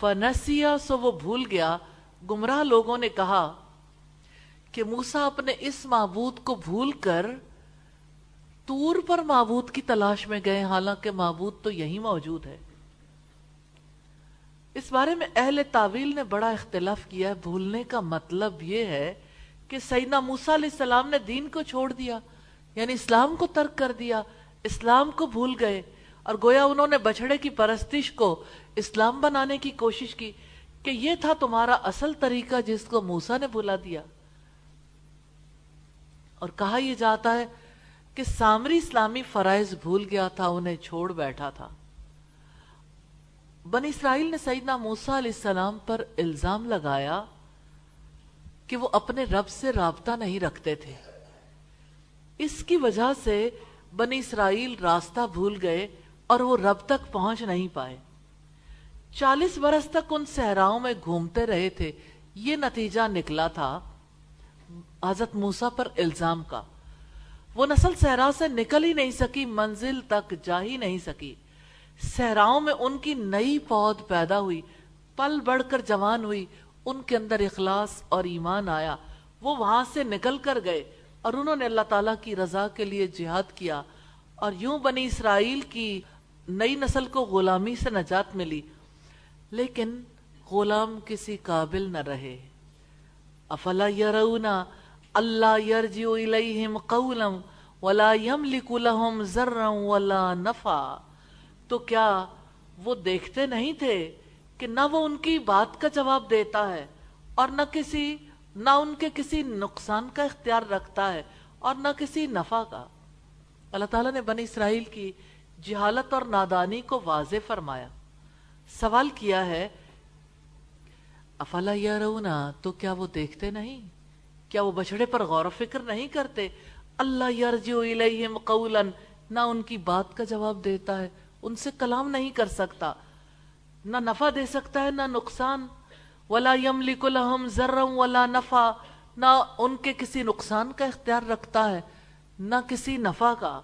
فنسیا سو وہ بھول گیا۔ گمراہ لوگوں نے کہا کہ موسا اپنے اس معبود کو بھول کر تور پر معبود کی تلاش میں گئے۔ حالانکہ معبود تو یہی موجود ہے۔ اس بارے میں اہل تعویل نے بڑا اختلاف کیا ہے۔ بھولنے کا مطلب یہ ہے کہ سیدنا موسا علیہ السلام نے دین کو چھوڑ دیا یعنی اسلام کو ترک کر دیا، اسلام کو بھول گئے، اور گویا انہوں نے بچڑے کی پرستش کو اسلام بنانے کی کوشش کی کہ یہ تھا تمہارا اصل طریقہ جس کو موسا نے بھلا دیا۔ اور کہا یہ جاتا ہے کہ سامری اسلامی فرائض بھول گیا تھا، انہیں چھوڑ بیٹھا تھا۔ بن اسرائیل نے سیدنا موسا علیہ السلام پر الزام لگایا کہ وہ اپنے رب سے رابطہ نہیں رکھتے تھے۔ اس کی وجہ سے بنی اسرائیل راستہ بھول گئے اور وہ رب تک پہنچ نہیں پائے۔ چالیس برس تک ان صحراؤں میں گھومتے رہے تھے۔ یہ نتیجہ نکلا تھا حضرت موسا پر الزام کا۔ وہ نسل صحرا سے نکل ہی نہیں سکی، منزل تک جا ہی نہیں سکی۔ صحراؤں میں ان کی نئی پود پیدا ہوئی، پل بڑھ کر جوان ہوئی۔ ان کے اندر اخلاص اور ایمان آیا۔ وہ وہاں سے نکل کر گئے اور انہوں نے اللہ تعالیٰ کی رضا کے لیے جہاد کیا۔ اور یوں بنی اسرائیل کی نئی نسل کو غلامی سے نجات ملی۔ لیکن غلام کسی قابل نہ رہے۔ افلا یرونا اللہ یرجیو الیہم قولا ولا یملک لهم ذرا ولا نفع۔ تو کیا وہ دیکھتے نہیں تھے کہ نہ وہ ان کی بات کا جواب دیتا ہے اور نہ کسی، نہ ان کے کسی نقصان کا اختیار رکھتا ہے اور نہ کسی نفع کا۔ اللہ تعالیٰ نے بنی اسرائیل کی جہالت اور نادانی کو واضح فرمایا۔ سوال کیا ہے، افلا یرونا تو کیا وہ دیکھتے نہیں؟ کیا وہ بچڑے پر غور و فکر نہیں کرتے؟ اللہ یرجو الیہم قولا، نہ ان کی بات کا جواب دیتا ہے، ان سے کلام نہیں کر سکتا۔ نہ نفع دے سکتا ہے، نہ نقصان۔ ولا یملک لہم ذرا ولا نفع نہ ان کے کسی نقصان کا اختیار رکھتا ہے، نہ کسی نفع کا۔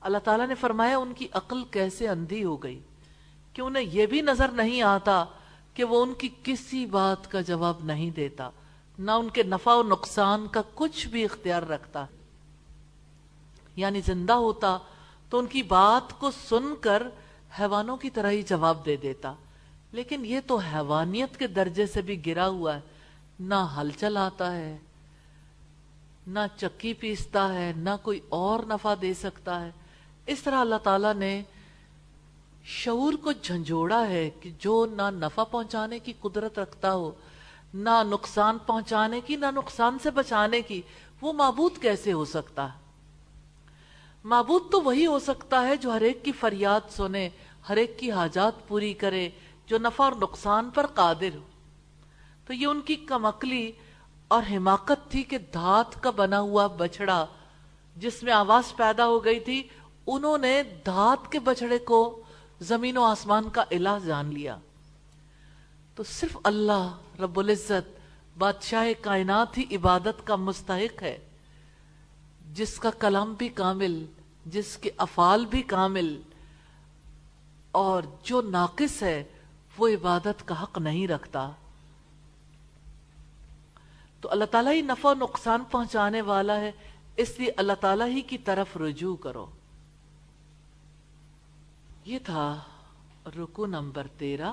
اللہ تعالیٰ نے فرمایا، ان کی عقل کیسے اندھی ہو گئی؟ کہ انہیں یہ بھی نظر نہیں آتا کہ وہ ان کی کسی بات کا جواب نہیں دیتا، نہ ان کے نفع و نقصان کا کچھ بھی اختیار رکھتا۔ یعنی زندہ ہوتا تو ان کی بات کو سن کر حیوانوں کی طرح ہی جواب دے دیتا۔ لیکن یہ تو حیوانیت کے درجے سے بھی گرا ہوا ہے۔ نہ ہل چل آتا ہے، نہ چکی پیستا ہے، نہ کوئی اور نفع دے سکتا ہے۔ اس طرح اللہ تعالیٰ نے شعور کو جھنجھوڑا ہے کہ جو نہ نفع پہنچانے کی قدرت رکھتا ہو، نہ نقصان پہنچانے کی، نہ نقصان سے بچانے کی، وہ معبود کیسے ہو سکتا ہے؟ معبود تو وہی ہو سکتا ہے جو ہر ایک کی فریاد سنے، ہر ایک کی حاجات پوری کرے جو نفع اور نقصان پر قادر ہو۔ تو یہ ان کی کمکلی اور حماقت تھی کہ دھات کا بنا ہوا بچڑا جس میں آواز پیدا ہو گئی تھی، انہوں نے دھات کے بچڑے کو زمین و آسمان کا الہ جان لیا۔ تو صرف اللہ رب العزت بادشاہ کائنات ہی عبادت کا مستحق ہے۔ جس کا کلام بھی کامل، جس کے افعال بھی کامل اور جو ناقص ہے وہ عبادت کا حق نہیں رکھتا۔ تو اللہ تعالیٰ ہی نفع و نقصان پہنچانے والا ہے، اس لیے اللہ تعالیٰ ہی کی طرف رجوع کرو۔ یہ تھا رکو نمبر تیرہ۔